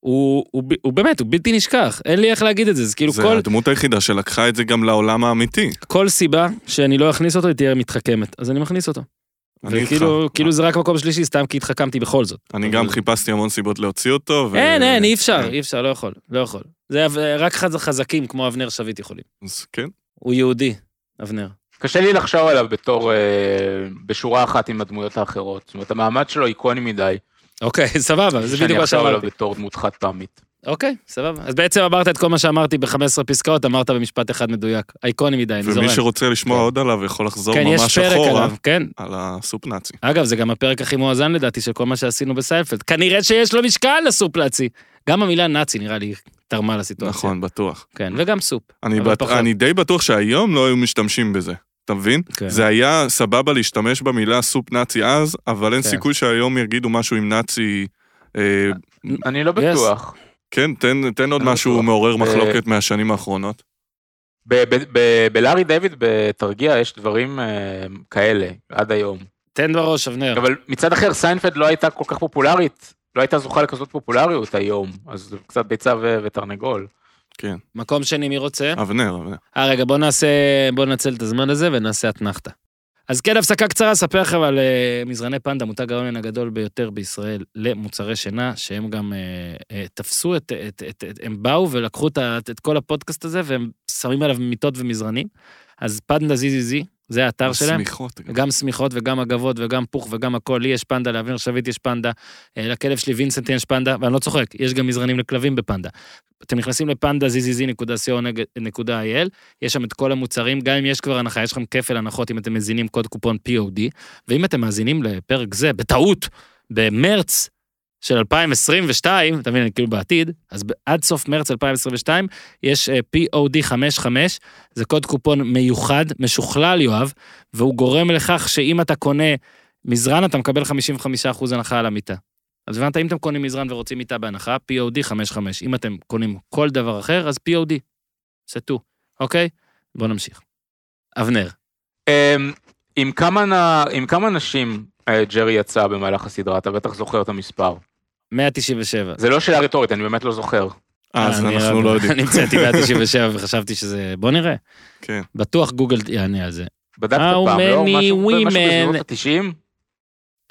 הוא, הוא, ב- הוא באמת, הוא בלתי נשכח, אין לי איך להגיד את זה, זה כאילו זה כל... הדמות היחידה שלקחה את זה גם לעולם האמיתי. כל סיבה שאני לא אכניס אותו היא תהיה מתחכמת, אז אני מכניס אותו. אני איתך. וכאילו, כאילו זה רק מקום שלישי, סתם כי התחכמתי בכל זאת. אני גם חיפשתי המון סיבות להוציא אותו. ו- אין, אין, אי אפשר, כן. אי אפשר, לא יכול, לא יכול. זה רק חז- חזקים כמו אבנר שביט יכולים. אז כן. הוא יהודי, אבנר. קשה לי לחשוב עליו בתור, אה, בשורה אחת עם הדמויות האחרות. זאת אומרת, המעמד שלו איקוני מדי. אוקיי, סבבה, זה בדיוק מה שאני אחשוב עליו שאמרתי. בתור דמות חד פעמית. אוקיי, סבבה. אז בעצם אמרת את כל מה שאמרתי ב-15 פסקאות, אמרת במשפט אחד מדויק. אייקוני מדי, אני זורם. ומי שרוצה לשמוע כן. עוד עליו יכול לחזור כן, יש ממש פרק אחורה עליו, כן. על הסופ נאצי. אגב, זה גם הפרק הכי מואזן לדעתי של כל מה שעשינו בסיינפלד. כנראה שיש לו משקל לסופ נאצי. גם המילה נאצי נראה לי תרמה לסיטואציה. נכון, בטוח. כן, וגם סופ. אני, בט... פחות. אני די בטוח שהיום לא היו משתמשים בזה. אתה מבין? כן. זה היה סבבה להשתמש במילה soup Nazi אז, אבל אין כן. סיכוי שהיום יגידו משהו עם נאצי. אה, אני לא בטוח. כן, תן, תן עוד משהו בטוח. מעורר מחלוקת מהשנים האחרונות. ב- ב- ב- בלארי דיוויד בתרגיע יש דברים אה, כאלה עד היום. תן בראש, אבנר. אבל מצד אחר סיינפלד לא הייתה כל כך פופולרית, לא הייתה זוכה לכזאת פופולריות היום, אז זה קצת ביצה ו- ותרנגול. כן. מקום שני, מי רוצה? אבנר, אבנר. אה, רגע, בוא נעשה, בוא ננצל את הזמן הזה ונעשה אתנחתא. אז כן, הפסקה קצרה, אספר לכם על uh, מזרני פנדה, מותג ההון הגדול ביותר בישראל למוצרי שינה, שהם גם uh, uh, תפסו את, את, את, את, הם באו ולקחו את, את כל הפודקאסט הזה, והם שמים עליו מיטות ומזרנים. אז פנדה זיזיזי, זה האתר שלהם. שמיכות. גם. גם שמיכות וגם אגבות וגם פוך וגם הכל, לי יש פנדה, לאבנר שביט יש פנדה, אה, לכלב שלי וינסנט יש פנדה, ואני לא צוחק, יש גם מזרנים לכלבים בפנדה. אתם נכנסים לפנדה zzz.co.il, יש שם את כל המוצרים, גם אם יש כבר הנחה, יש לכם כפל הנחות אם אתם מזינים קוד קופון POD, ואם אתם מאזינים לפרק זה, בטעות, במרץ של 2022, אתה מבין, כאילו בעתיד, אז עד סוף מרץ 2022 יש אה, POD 55, זה קוד קופון מיוחד, משוכלל, יואב, והוא גורם לכך שאם אתה קונה מזרן, אתה מקבל 55% הנחה על המיטה. אז הבנת, אם אתם קונים מזרן ורוצים מיטה בהנחה, POD 55. אם אתם קונים כל דבר אחר, אז POD. סטו, אוקיי? בואו נמשיך. אבנר, אמ, עם כמה נשים אה, ג'רי יצא במהלך הסדרה, אתה בטח זוכר את המספר. 197. זה לא שאלה רטורית, אני באמת לא זוכר. אז אני- אנחנו לא יודעים. אני המצאתי 197 וחשבתי שזה... בוא נראה. כן. בטוח גוגל יענה על זה. בדקת פעם, לא? many משהו בסביבות ה-90?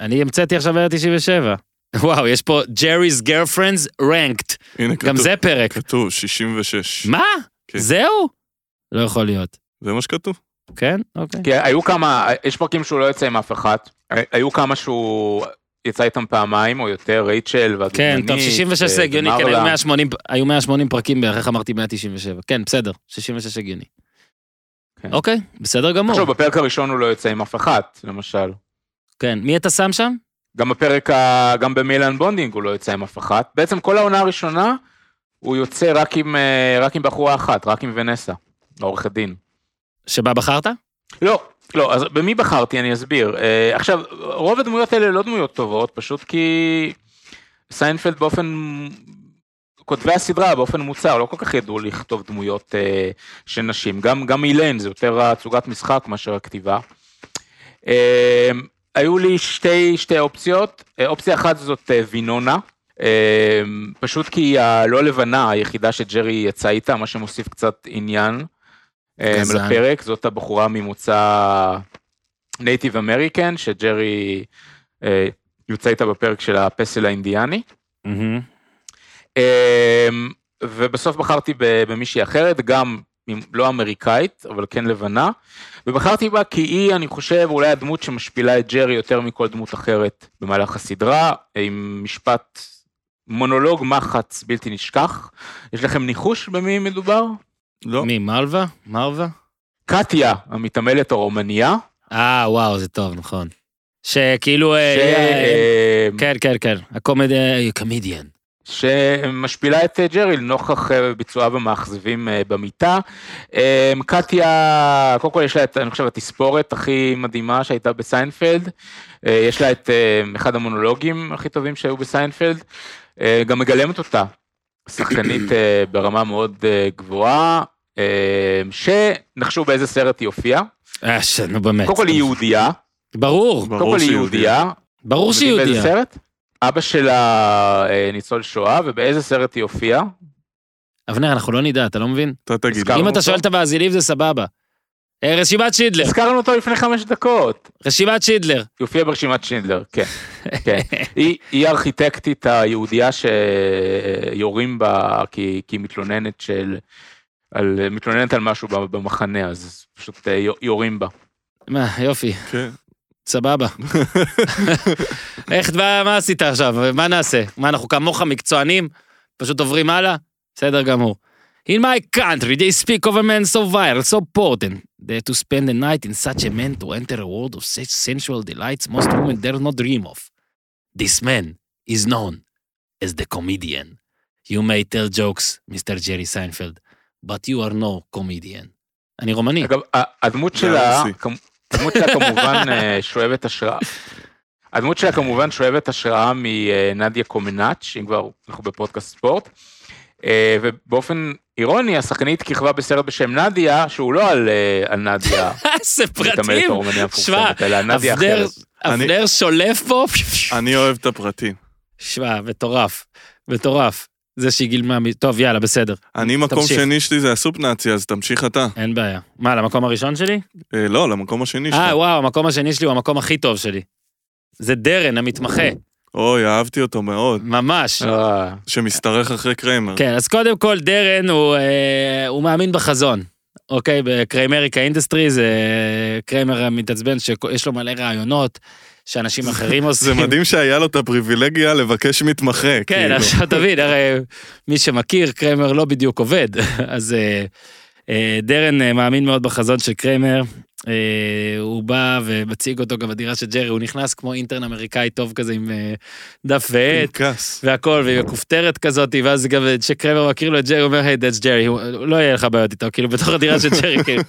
אני המצאתי עכשיו 197. וואו, יש פה Jerry's girlfriends ranked. הנה גם כתוב. זה פרק. כתוב 66. מה? כן. זהו? לא יכול להיות. זה מה שכתוב. כן? אוקיי. כי היו כמה, יש פרקים שהוא לא יוצא עם אף אחת, היו כמה שהוא יצא איתם פעמיים או יותר, רייצ'ל והדוגמנית. כן, טוב, 66 זה הגיוני, כן. היו 180, היו 180 פרקים בערך, איך אמרתי 197. כן, בסדר, 66 הגיוני. כן. אוקיי, בסדר גמור. עכשיו בפרק הראשון הוא לא יוצא עם אף אחת, למשל. כן, מי אתה שם שם? גם בפרק, ה... גם ב-Male Unbonding הוא לא יוצא עם אף אחת. בעצם כל העונה הראשונה הוא יוצא רק עם, אה, רק עם בחורה אחת, רק עם ונסה, העורכת דין. שבה בחרת? לא, לא, אז במי בחרתי אני אסביר. אה, עכשיו, רוב הדמויות האלה לא דמויות טובות, פשוט כי סיינפלד באופן, כותבי הסדרה באופן מוצהר לא כל כך ידעו לכתוב דמויות אה, של נשים. גם, גם איליין זה יותר תצוגת משחק מאשר הכתיבה. אה, היו לי שתי, שתי אופציות, אה, אופציה אחת זאת אה, וינונה. אה, פשוט כי הלא לבנה היחידה שג'רי יצא איתה, מה שמוסיף קצת עניין. אה. לפרק, זאת הבחורה ממוצא Native American, שג'רי אה, יוצא איתה בפרק של הפסל האינדיאני. אה, ובסוף בחרתי במישהי אחרת, גם לא אמריקאית, אבל כן לבנה, ובחרתי בה כי היא, אני חושב, אולי הדמות שמשפילה את ג'רי יותר מכל דמות אחרת במהלך הסדרה, עם משפט מונולוג מחץ בלתי נשכח. יש לכם ניחוש במי מדובר? לא. מי, מלווה? מרווה? קטיה, המתעמלת הרומניה. אה, וואו, זה טוב, נכון. שכאילו... אה, ש- אה, אה, כן, כן, כן. הקומדיה, קומדיאן. שמשפילה את אה, ג'רי לנוכח אה, ביצועיו המאכזבים אה, במיטה. אה, קטיה, קודם כל יש לה את, אני חושב, התספורת הכי מדהימה שהייתה בסיינפלד. אה, יש לה את אה, אחד המונולוגים הכי טובים שהיו בסיינפלד. אה, גם מגלמת אותה. שחקנית אה, ברמה מאוד אה, גבוהה. אה, שנחשו באיזה סרט היא הופיעה. אה, ש- נו באמת. קודם כל היא יהודייה. ברור, קודם כל היא יהודייה. ברור שהיא יהודיה. באיזה סרט? אבא שלה אה, ניצול שואה, ובאיזה סרט היא הופיעה? אבנר, אנחנו לא נדע, אתה לא מבין? אתה תגיד. אם אתה? שואל את המאזינים זה סבבה. אה, רשימת שידלר, הזכרנו אותו לפני חמש דקות. רשימת שידלר. היא הופיעה ברשימת שינדלר, כן. כן. היא, היא הארכיטקטית היהודייה שיורים בה כי, כי היא מתלוננת של... על, מתלוננת על משהו במחנה, אז פשוט אה, יורים בה. מה, יופי, כן. סבבה. איך, מה, מה עשית עכשיו? מה נעשה? מה, אנחנו כמוך מקצוענים? פשוט עוברים הלאה? בסדר גמור. In my country, they speak of a man so viral, so potent, that to spend the night in such a man to enter a world of such sensual delights most women dare not dream of. This man is known as the comedian. You may tell jokes, Mr. Jerry Seinfeld, but you are no comedian. אני רומני. אגב, הדמות שלה, הדמות שלה כמובן אה, שואבת השראה. הדמות שלה כמובן שואבת השראה מנדיה קומנאץ', אם כבר אנחנו בפודקאסט ספורט. אה, ובאופן אירוני, השחקנית כיכבה בסרט בשם נדיה, שהוא לא על, אה, על נדיה, איזה פרטים! שמע. אבנר שולף פה, אני אוהב את הפרטים. שמע, מטורף, מטורף. זה שהיא גילמה, טוב, יאללה, בסדר, אני, מקום תמשיך. שני שלי זה הסופ נאצי, אז תמשיך אתה. אין בעיה. מה, למקום הראשון שלי? אה, לא, למקום השני אה, שלך. וואו, המקום השני שלי הוא המקום הכי טוב שלי. זה דרן, המתמחה, אוי, אהבתי אותו מאוד. ממש. אה, שמשתרך אחרי קריימר. כן, אז קודם כל, דרן הוא, אה, הוא מאמין בחזון. אוקיי, בקריימריקה industry זה קריימר מתעצבן שיש לו מלא רעיונות שאנשים אחרים עושים. זה מדהים שהיה לו את הפריבילגיה לבקש מתמחה. כן, כאילו. עכשיו תבין, הרי מי שמכיר, קריימר לא בדיוק עובד. אז אה, אה, דארן אה, מאמין מאוד בחזון של קריימר. אה, הוא בא ומציג אותו גם בדירה של ג'רי, הוא נכנס כמו intern אמריקאי טוב כזה עם אה, דף ועט. והכל, ועם המכופתרת כזאת, ואז גם כשקרמר מכיר לו את ג'רי, הוא אומר, היי, that's ג'רי, לא יהיה לך בעיות איתו, כאילו, בתוך הדירה של ג'רי, כאילו.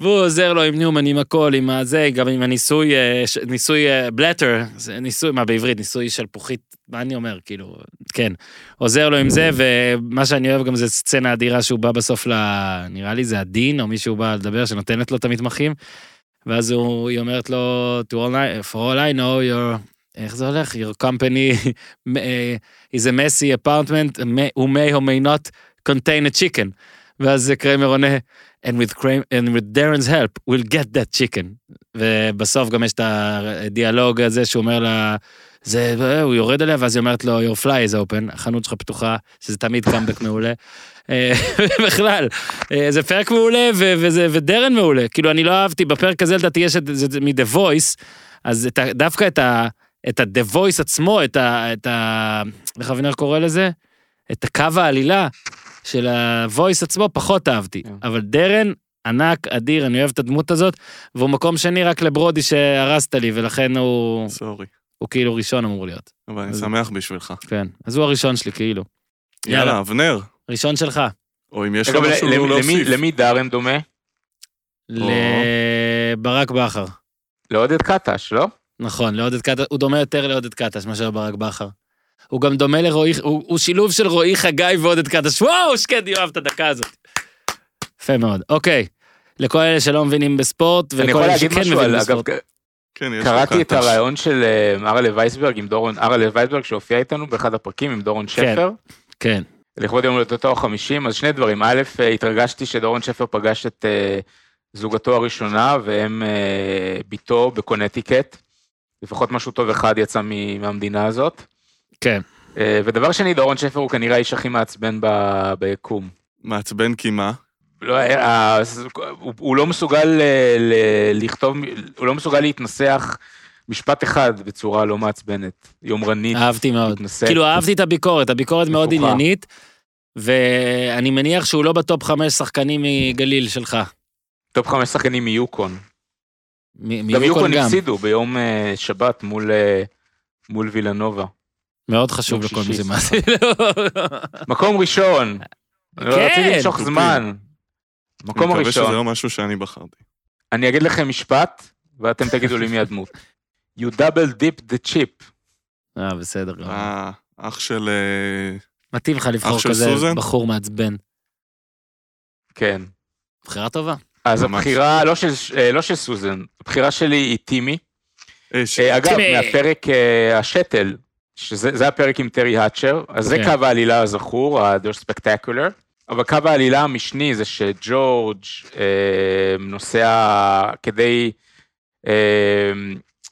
והוא עוזר לו עם ניומן, עם הכל, עם הזה, גם עם הניסוי, אה, ניסוי בלטר, ניסוי, מה בעברית, ניסוי שלפוחית, מה אני אומר, כאילו, כן. עוזר לו עם זה, ומה שאני אוהב גם זה סצנה אדירה שהוא בא בסוף ל... נראה לי זה הדין, או מישהו בא לדבר, שנותנת לו את המתמחים, ואז הוא, היא אומרת לו, to all I, for all I know, your... איך זה הולך? Your company אה, is a messy apartment, who may or may not contain a chicken. ואז קריימר עונה, and with, Kramer, and with Darren's help, we'll get that chicken. ובסוף גם יש את הדיאלוג הזה שהוא אומר לה, זה, הוא יורד עליה, ואז היא אומרת לו, your fly is open, החנות שלך פתוחה, שזה תמיד קאמבק מעולה. אה, בכלל, אה, זה פרק מעולה, ו- וזה, ודרן מעולה. כאילו, אני לא אהבתי, בפרק הזה לדעתי יש את זה מ-The Voice, אז את ה, דווקא את ה... את ה-The Voice עצמו, את ה... את ה... איך אבנר קורא לזה? את הקו העלילה של ה-Voice עצמו פחות אהבתי. כן. אבל דרן, ענק, אדיר, אני אוהב את הדמות הזאת, והוא מקום שני רק לברודי שהרסת לי, ולכן הוא, סורי. הוא כאילו ראשון אמור להיות. אבל אני שמח בשבילך. כן. אז הוא הראשון שלי, כאילו. יאללה, יאללה. אבנר. ראשון שלך. או אם יש לו משהו ל- למי- להוסיף. למי דארן דומה? לברק בכר. לעודד קטש, לא? נכון, לעודד קטש, הוא דומה יותר לעודד קטש מאשר ברק בכר. הוא גם דומה לרועי, הוא, הוא שילוב של רועי חגי ועודד קטש. וואו, שקדי אוהב את הדקה הזאת. יפה מאוד. אוקיי, לכל אלה שלא מבינים בספורט, ולכל אלה שכן מבינים על, אגב, בספורט. כן, יש קראתי את. הרעיון של אה, ארלה וייסברג עם דורון, ארלה וייסברג שהופיע איתנו באחד הפרקים עם דורון שפר. כן, לכבוד יום הולדתו ה-50, אז שני דברים. א', אה, התרגשתי שדורון שפר פגש את אה, זוגתו הראשונה, והם בתו בקונטיקט. לפחות משהו טוב אחד יצא מ- מהמדינה הזאת. כן. ודבר שני, דורון שפר הוא כנראה האיש הכי מעצבן ב- ביקום. מעצבן כי מה? לא, אה, הוא, הוא לא מסוגל ל, ל, לכתוב, הוא לא מסוגל להתנסח משפט אחד בצורה לא מעצבנת, יומרנית, אהבתי מאוד. מתנשאת. כאילו, אהבתי את הביקורת, הביקורת מאוד. עניינית, ואני מניח שהוא לא בטופ חמש שחקנים מגליל שלך. טופ חמש שחקנים מיוקון. מ- גם יוקון גם. הפסידו ביום אה, שבת מול אה, מול וילנובה. מאוד חשוב לכל מי שישי, שמאזין. מקום ראשון. אני כן, רציתי למשוך. זמן. מקום אני מקווה שזה הראשון. לא משהו שאני בחרתי. אני אגיד לכם משפט, ואתם תגידו לי מי הדמות. You double dip the chip. אה, בסדר. גמור. אה, אח של... אה, מתאים לך לבחור כזה סוזן? בחור מעצבן. כן. בחירה טובה. אז ממש. הבחירה, לא של, אה, לא של סוזן, הבחירה שלי היא טימי. אה, ש- אה, אגב, טימי. מהפרק אה, השתל, שזה זה הפרק עם טרי האצ'ר, אז זה כן. קו העלילה הזכור, ה-The Spectacular. אבל קו העלילה המשני זה שג'ורג' אה, נוסע כדי אה,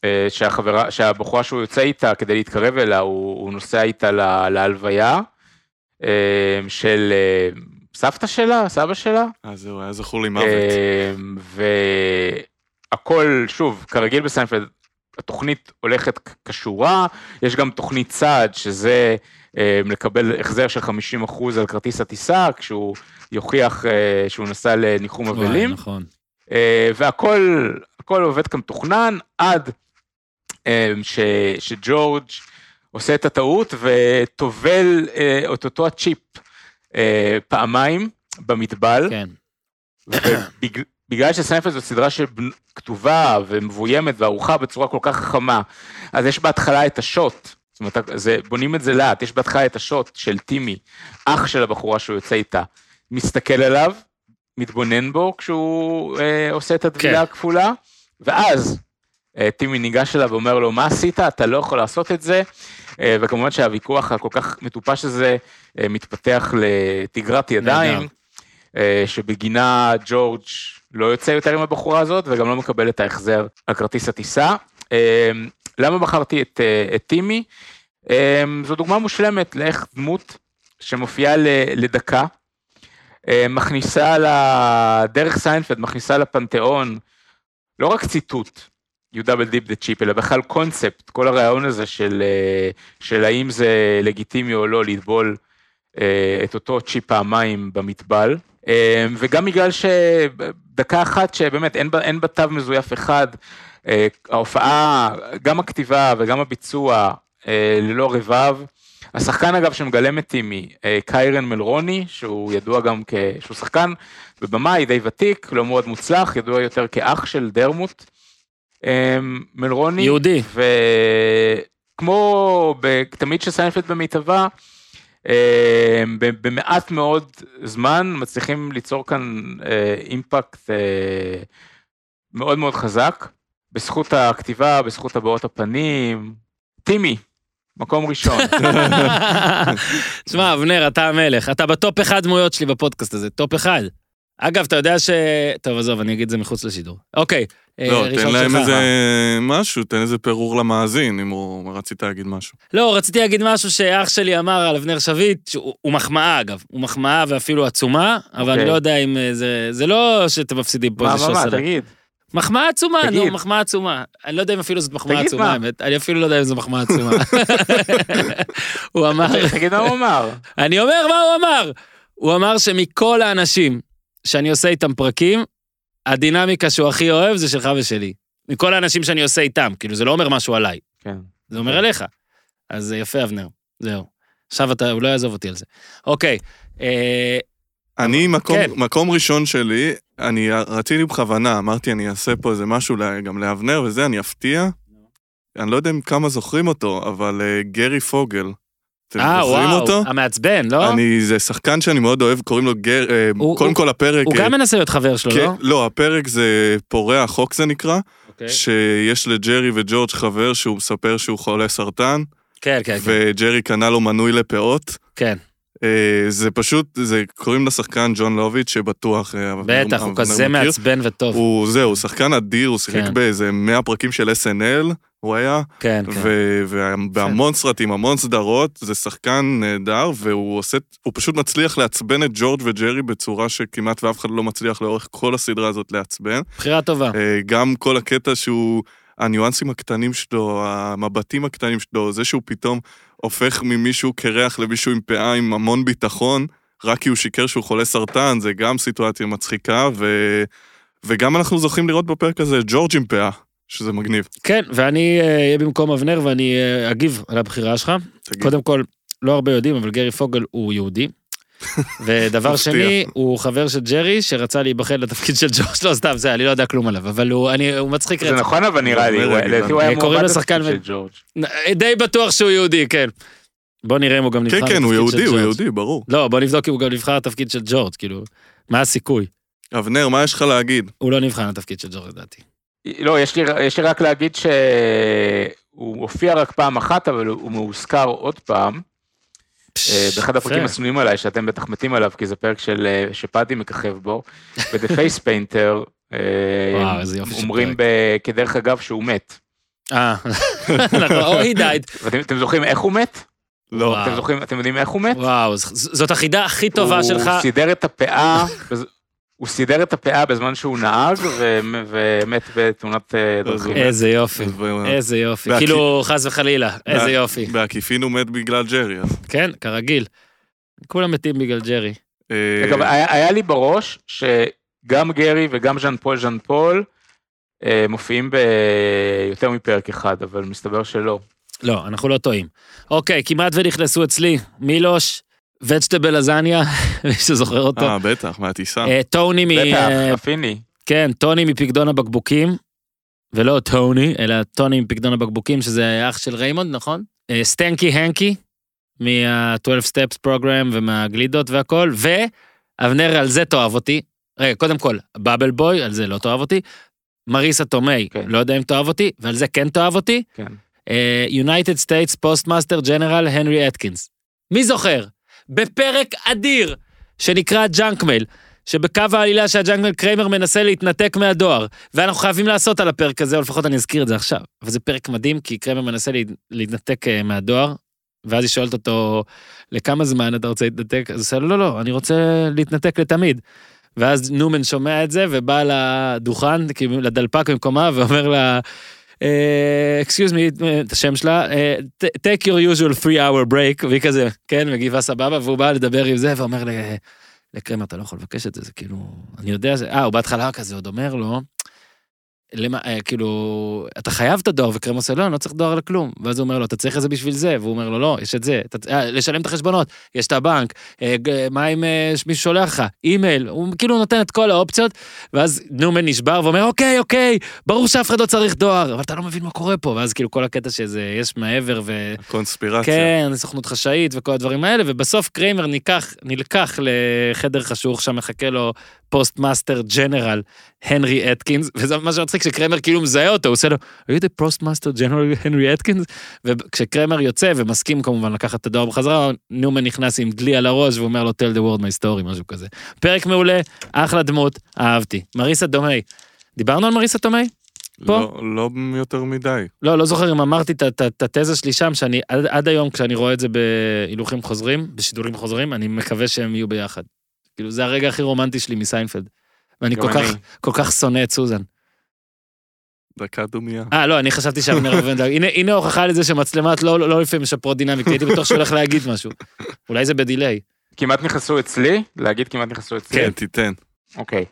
אה, שהחברה, שהבחורה שהוא יוצא איתה כדי להתקרב אליה, הוא, הוא נוסע איתה לה, להלוויה אה, של אה, סבתא שלה, סבא שלה. אה, זהו, היה זכור לי מוות. אמ, והכל, שוב, כרגיל בסיינפלד, התוכנית הולכת כשורה, יש גם תוכנית צעד, שזה לקבל החזר של 50% על כרטיס הטיסה, כשהוא יוכיח אה, שהוא נסע לניחום אבלים, נכון. אה, והכל הכל עובד כמתוכנן, עד אמ, ש, שג'ורג' עושה את הטעות וטובל אה, את אותו הצ'יפ פעמיים במטבל. כן. ובגלל שסיינפלד זו סדרה שכתובה ומבוימת וערוכה בצורה כל כך חכמה, אז יש בהתחלה את השוט, זאת אומרת, זה, בונים את זה לאט, יש בהתחלה את השוט של טימי, אח של הבחורה שהוא יוצא איתה, מסתכל עליו, מתבונן בו כשהוא אה, עושה את הטבילה כן. הכפולה, ואז אה, טימי ניגש אליו ואומר לו, מה עשית? אתה לא יכול לעשות את זה. אה, וכמובן שהוויכוח הכל כך מטופש הזה אה, מתפתח לתגרת ידיים. אה, שבגינה ג'ורג' לא יוצא יותר עם הבחורה הזאת וגם לא מקבל את ההחזר על כרטיס הטיסה. למה בחרתי את, אה, את טימי? אה, זו דוגמה מושלמת לאיך דמות שמופיעה לדקה, אה, מכניסה לדרך סיינפלד, מכניסה לפנתיאון, לא רק ציטוט, you double dip the chip, אלא בכלל קונספט, כל הרעיון הזה של, אה, של האם זה לגיטימי או לא לטבול את אותו צ'יפ פעמיים במטבל. אה, וגם בגלל שדקה אחת שבאמת אין בה, אין בה תו מזויף אחד, ההופעה, גם הכתיבה וגם הביצוע אה, ללא רבב. השחקן אגב שמגלם את טימי, אה, קיירן מלרוני, שהוא ידוע גם כ... שהוא שחקן ובמאי די ותיק, לא מאוד מוצלח, ידוע יותר כאח של דרמוט. אה, מלרוני. יהודי. וכמו תמיד שסיינפלד במיטבה, אה, ב- במעט מאוד זמן מצליחים ליצור כאן אה, אימפקט אה, מאוד מאוד חזק, בזכות הכתיבה, בזכות הבעות הפנים. טימי, מקום ראשון. תשמע, אבנר, אתה המלך. אתה בטופ אחד דמויות שלי בפודקאסט הזה, טופ אחד. אגב, אתה יודע ש... טוב, עזוב, אני אגיד את זה מחוץ לשידור. אוקיי, אה, לא, תן להם. איזה משהו, תן איזה פירור למאזין, אם הוא רצית להגיד משהו. לא, רציתי להגיד משהו שאח שלי אמר על אבנר שביט, שהוא הוא מחמאה אגב, הוא מחמאה ואפילו עצומה, אבל אוקיי. אני לא יודע אם אה, זה... זה לא שאתם מפסידים פה מה, איזה מה, שוס מה, עליי. תגיד. מחמאה עצומה, נו. מחמאה עצומה. אני לא יודע אם אפילו זאת מחמאה עצומה, מה. האמת. אני אפילו לא יודע אם זו מחמאה עצומה. הוא אמר, תגיד מה הוא אמר. אני אומר מה הוא אמר. הוא אמר שמכל האנשים שאני עושה איתם פרקים, הדינמיקה שהוא הכי אוהב זה שלך ושלי. מכל האנשים שאני עושה איתם, כאילו זה לא אומר משהו עליי, כן. זה אומר עליך. אז זה יפה, אבנר, זהו. עכשיו אתה, הוא לא יעזוב אותי על זה. אוקיי, אה, אני, מקום, כן. מקום ראשון שלי, אני רציתי בכוונה, אמרתי, אני אעשה פה איזה משהו גם לאבנר וזה, אני אפתיע. אני לא יודע אם כמה זוכרים אותו, אבל אה, גרי פוגל. אתם אה, זוכרים וואו, אותו? המעצבן, לא? אני, זה שחקן שאני מאוד אוהב, קוראים לו גר... אה, הוא- קודם הוא- כל הפרק... הוא גם מנסה להיות חבר שלו, כן, לא? לא, הפרק זה פורע חוק זה נקרא, אוקיי. שיש לג'רי וג'ורג' חבר שהוא מספר שהוא חולה סרטן, כן, כן, כן, וג'רי קנה לו מנוי לפאות. כן. אה, זה פשוט, זה קוראים לשחקן ג'ון לוביץ' שבטוח... אה, בטח, הוא כזה. מעצבן וטוב. הוא, זהו, הוא שחקן אדיר, הוא שיחק כן. באיזה 100 פרקים של SNL, הוא היה, כן, כן. ובהמון סרטים, המון סדרות, זה שחקן נהדר, והוא עושה, הוא פשוט מצליח לעצבן את ג'ורג' וג'רי בצורה שכמעט ואף אחד לא מצליח לאורך כל הסדרה הזאת לעצבן. בחירה טובה. אה, גם כל הקטע שהוא הניואנסים הקטנים שלו, המבטים הקטנים שלו, זה שהוא פתאום הופך ממישהו קרח למישהו עם פאה עם המון ביטחון, רק כי הוא שיקר שהוא חולה סרטן, זה גם סיטואציה מצחיקה, ו... וגם אנחנו זוכים לראות בפרק הזה ג'ורג' עם פאה, שזה מגניב. כן, ואני אה, אהיה במקום אבנר ואני אה, אגיב על הבחירה שלך. תגיד. קודם כל, לא הרבה יודעים, אבל גרי פוגל הוא יהודי. ודבר. שני, הוא חבר של ג'רי שרצה להיבחר לתפקיד של ג'ורג', לא סתם, זה, אני לא יודע כלום עליו, אבל הוא, אני, הוא מצחיק זה רצח. נכון אבל נראה לי, הוא- הוא. היה קוראים מועמד לשחקן לתפקיד של ג'ורג'. די בטוח שהוא יהודי, כן. בוא נראה אם הוא גם נבחר כן, לתפקיד כן, הוא של יהודי, הוא ג'ורג'. יהודי, ברור. לא, בוא נבדוק אם הוא גם נבחר לתפקיד של ג'ורג', כאילו, מה הסיכוי? אבנר, מה יש לך להגיד? הוא לא נבחר לתפקיד של ג'ורג' לדעתי. לא, יש לי, יש לי רק להגיד שהוא הופיע רק פעם אחת, אבל הוא מאוזכר עוד פעם, אה, באחד הפרקים. השנואים עליי, שאתם בטח מתים עליו, כי זה פרק של, אה, שפאדי מככב בו, אה, איזה יופי של אומרים כדרך אגב שהוא מת. אה, נכון, או he died. ואתם אתם זוכרים איך הוא מת? לא. אתם זוכרים, אתם יודעים איך הוא מת? וואו, זאת החידה הכי טובה שלך. הוא סידר את הפאה, הוא סידר את הפאה בזמן שהוא נהג, ומת בתאונת אה, דרכים. איזה יופי, איזה יופי. כאילו, חס וחלילה, איזה יופי. בעקיפין הוא מת בגלל ג'רי. כן, כרגיל. כולם מתים בגלל ג'רי. אה, אגב, היה היה לי בראש שגם גרי וגם ז'אן פול ז'אן פול אה, מופיעים ביותר מפרק אחד, אבל מסתבר שלא. לא, אנחנו לא טועים. אוקיי, כמעט ונכנסו אצלי. מילוש, וג'טבל לזניה, מי שזוכר אותו. אה, בטח, מהטיסה. אה, טוני מ... בטח, אה, אפיני. כן, טוני מפקדון הבקבוקים, ולא טוני, אלא טוני מפקדון הבקבוקים, שזה אח של ריימונד, נכון? אה, סטינקי הנקי, מה-12 Steps program ומהגלידות והכל, ואבנר, על זה תאהב אותי. רגע, קודם כל, Bubble Boy, על זה לא תאהב אותי. מריסה טומיי, כן. לא יודע אם תאהב אותי, ועל זה כן תאהב אותי. כן. United States Postmaster General הנרי אטקינס. מי זוכר? בפרק אדיר שנקרא Junk Mail, שבקו העלילה שה junk mail קריימר מנסה להתנתק מהדואר, ואנחנו חייבים לעשות על הפרק הזה, או לפחות אני אזכיר את זה עכשיו. אבל זה פרק מדהים, כי קריימר מנסה לה- להתנתק אה, מהדואר, ואז היא שואלת אותו, לכמה זמן אתה רוצה להתנתק? אז הוא עושה לו, לא, לא, אני רוצה להתנתק לתמיד. ואז ניומן שומע את זה, ובא לדוכן, כאילו, לדלפק במקומה, ואומר לה, excuse me, את השם שלה, אה, "T- take your usual three hour break, והיא כזה, כן, מגיבה סבבה, והוא בא לדבר עם זה, ואומר לקרמר, אתה לא יכול לבקש את זה, זה כאילו, אני יודע, אה, הוא בהתחלה כזה עוד אומר לו, למה, אה, כאילו, אתה חייב את הדואר, וקרמר עושה, לא, אני לא צריך דואר לכלום. ואז הוא אומר לו, אתה צריך את זה בשביל זה, והוא אומר לו, לא, יש את זה, אתה, אה, לשלם את החשבונות, יש את הבנק, אה, מה אם אה, מישהו שולח לך, אימייל, הוא כאילו נותן את כל האופציות, ואז נומן נשבר ואומר, אוקיי, אוקיי, ברור שאף אחד לא צריך דואר, אבל אתה לא מבין מה קורה פה, ואז כאילו כל הקטע שזה, יש מעבר ו... קונספירציה. כן, סוכנות חשאית וכל הדברים האלה, ובסוף קריימר ניקח, נלקח לחדר חשוך, שם מחכה לו Postmaster General הנרי אטקינס, וזה מה שמצחיק, שקריימר כאילו מזהה אותו, הוא עושה לו, are you the Postmaster General הנרי אטקינס? וכשקריימר יוצא ומסכים כמובן לקחת את הדואר בחזרה, ניומן נכנס עם דלי על הראש ואומר לו tell the world my story, משהו כזה. פרק מעולה, אחלה דמות, אהבתי. מריסה טומיי. דיברנו על מריסה טומיי? פה? לא, לא יותר מדי. לא, לא זוכר אם אמרתי את התזה שלי שם, שאני עד, עד היום כשאני רואה את זה בהילוכים חוזרים, בשידורים חוזרים, אני מקווה שהם יהיו ביחד. כאילו, זה הרגע הכי רומנטי שלי מסיינפלד. ואני כל כך. כל כך שונא את סוזן. דקה דומייה. אה, לא, אני חשבתי שאבנר אבנדג, הנה, הנה הוכחה לזה שמצלמות לא, לא, לא לפעמים משפרות דינמיקה, הייתי בטוח שהוא הולך להגיד משהו. אולי זה ב delay. כמעט נכנסו אצלי, להגיד כמעט נכנסו אצלי. כן, תיתן. אוקיי.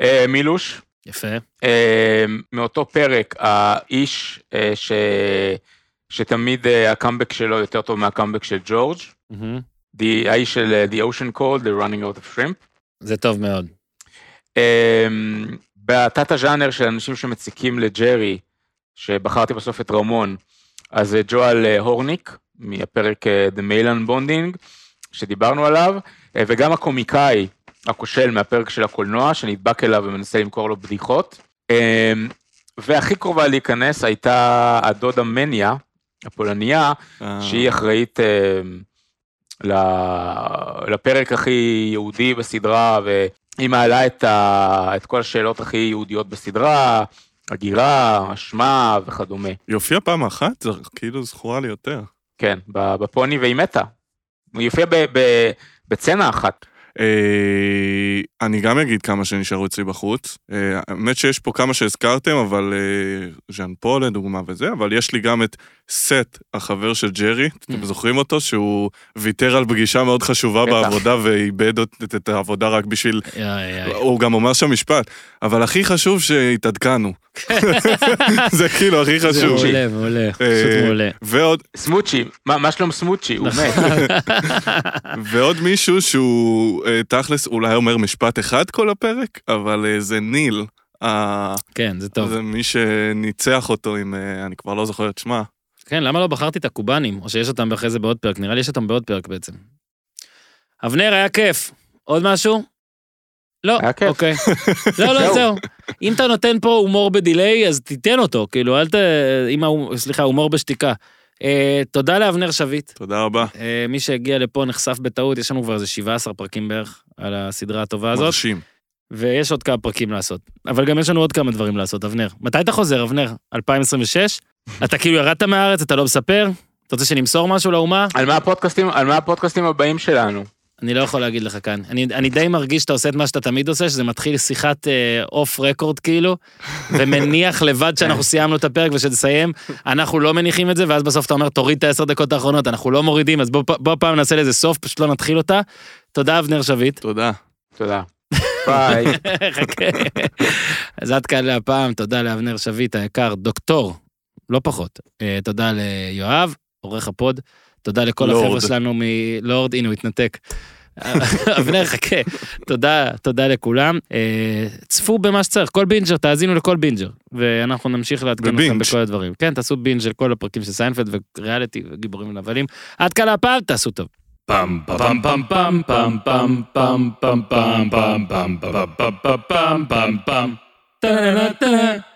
אה, מילוש, יפה. אה, מאותו פרק, האיש אה, ש... שתמיד אה, הקאמבק שלו יותר טוב מהקאמבק של ג'ורג', מהמם. The- האיש של אה, The Ocean Cold, The Running Out of Shrimp. זה טוב מאוד. אמ, בתת הז'אנר של אנשים שמציקים לג'רי, שבחרתי בסוף את רמון, אז זה ג'ואל אה, הורניק, מהפרק אה, The Mail Unbonding, שדיברנו עליו, אה, וגם הקומיקאי הכושל מהפרק של הקולנוע, שנדבק אליו ומנסה למכור לו בדיחות. אמ, והכי קרובה להיכנס הייתה הדודה מניה, הפולניה, אה, שהיא אחראית ל- לפרק הכי יהודי בסדרה, והיא מעלה את, ה, את כל השאלות הכי יהודיות בסדרה, הגירה, אשמה וכדומה. היא הופיעה פעם אחת? זה כאילו זכורה לי יותר. כן, בפוני והיא מתה. היא הופיעה ב- ב- בצצנה אחת. אה, אני גם אגיד כמה שנשארו אצלי בחוץ. אה, האמת שיש פה כמה שהזכרתם, אבל אה, ז'אן פול לדוגמה וזה, אבל יש לי גם את סט, החבר של ג'רי, אתם זוכרים אותו? שהוא ויתר על פגישה מאוד חשובה בטח. בעבודה ואיבד את- את העבודה רק בשביל... הוא גם אומר שם משפט, אבל הכי חשוב שהתעדכנו. זה כאילו הכי זה חשוב. מעולה, מעולה, פשוט אה, מעולה. ועוד, סמוצ'י, מה מה שלום סמוצ'י? הוא מת. ועוד מישהו שהוא אה, תכלס אולי אומר משפט אחד כל הפרק, אבל אה, זה ניל. אה, כן, זה טוב. זה מי שניצח אותו עם, אה, אני כבר לא זוכר את שמה. כן, למה לא בחרתי את הקובנים? או שיש אותם אחרי זה בעוד פרק? נראה לי יש אותם בעוד פרק בעצם. אבנר, היה כיף. עוד משהו? לא, היה כיף. אוקיי. לא, לא, זהו. זהו. אם אתה נותן פה הומור בדיליי, אז תיתן אותו, כאילו, אל ת... אם ההומור- סליחה, הומור בשתיקה. אה, תודה לאבנר שביט. תודה רבה. אה, מי שהגיע לפה נחשף בטעות, יש לנו כבר איזה 17 פרקים בערך על הסדרה הטובה הזאת, מרשים. ויש עוד כמה פרקים לעשות. אבל גם יש לנו עוד כמה דברים לעשות, אבנר. מתי אתה חוזר, אבנר? 2026? אתה כאילו ירדת מהארץ, אתה לא מספר? אתה רוצה שנמסור משהו לאומה? על מה הפודקאסטים, על מה הפודקאסטים הבאים שלנו? אני לא יכול להגיד לך כאן. אני, אני די מרגיש שאתה עושה את מה שאתה תמיד עושה, שזה מתחיל שיחת אוף רקורד כאילו, ומניח לבד שאנחנו סיימנו את הפרק ושנסיים, אנחנו לא מניחים את זה, ואז בסוף אתה אומר, תוריד את העשר דקות האחרונות, אנחנו לא מורידים, אז בוא, בוא פעם נעשה לזה סוף, פשוט לא נתחיל אותה. תודה, אבנר שביט. תודה. תודה. ביי. חכה. אז עד כאן להפעם, תודה לאבנר שביט היקר, דוקטור, לא פחות. אה, תודה ליואב, עורך הפוד. תודה לכל. החבר'ה שלנו מלורד, הנה הוא התנתק. אבנר, חכה. תודה, תודה לכולם. אה, צפו במה שצריך, כל בינג'ר, תאזינו לכל בינג'ר. ואנחנו נמשיך לעדכן אתכם. בכל הדברים. כן, תעשו בינג' של כל הפרקים של סיינפלד וריאליטי וגיבורים ונבלים. עד כאן להפעם, תעשו טוב. Pam pam pam pam pam pam pam pam pam pam pam pam pam pam pam pam.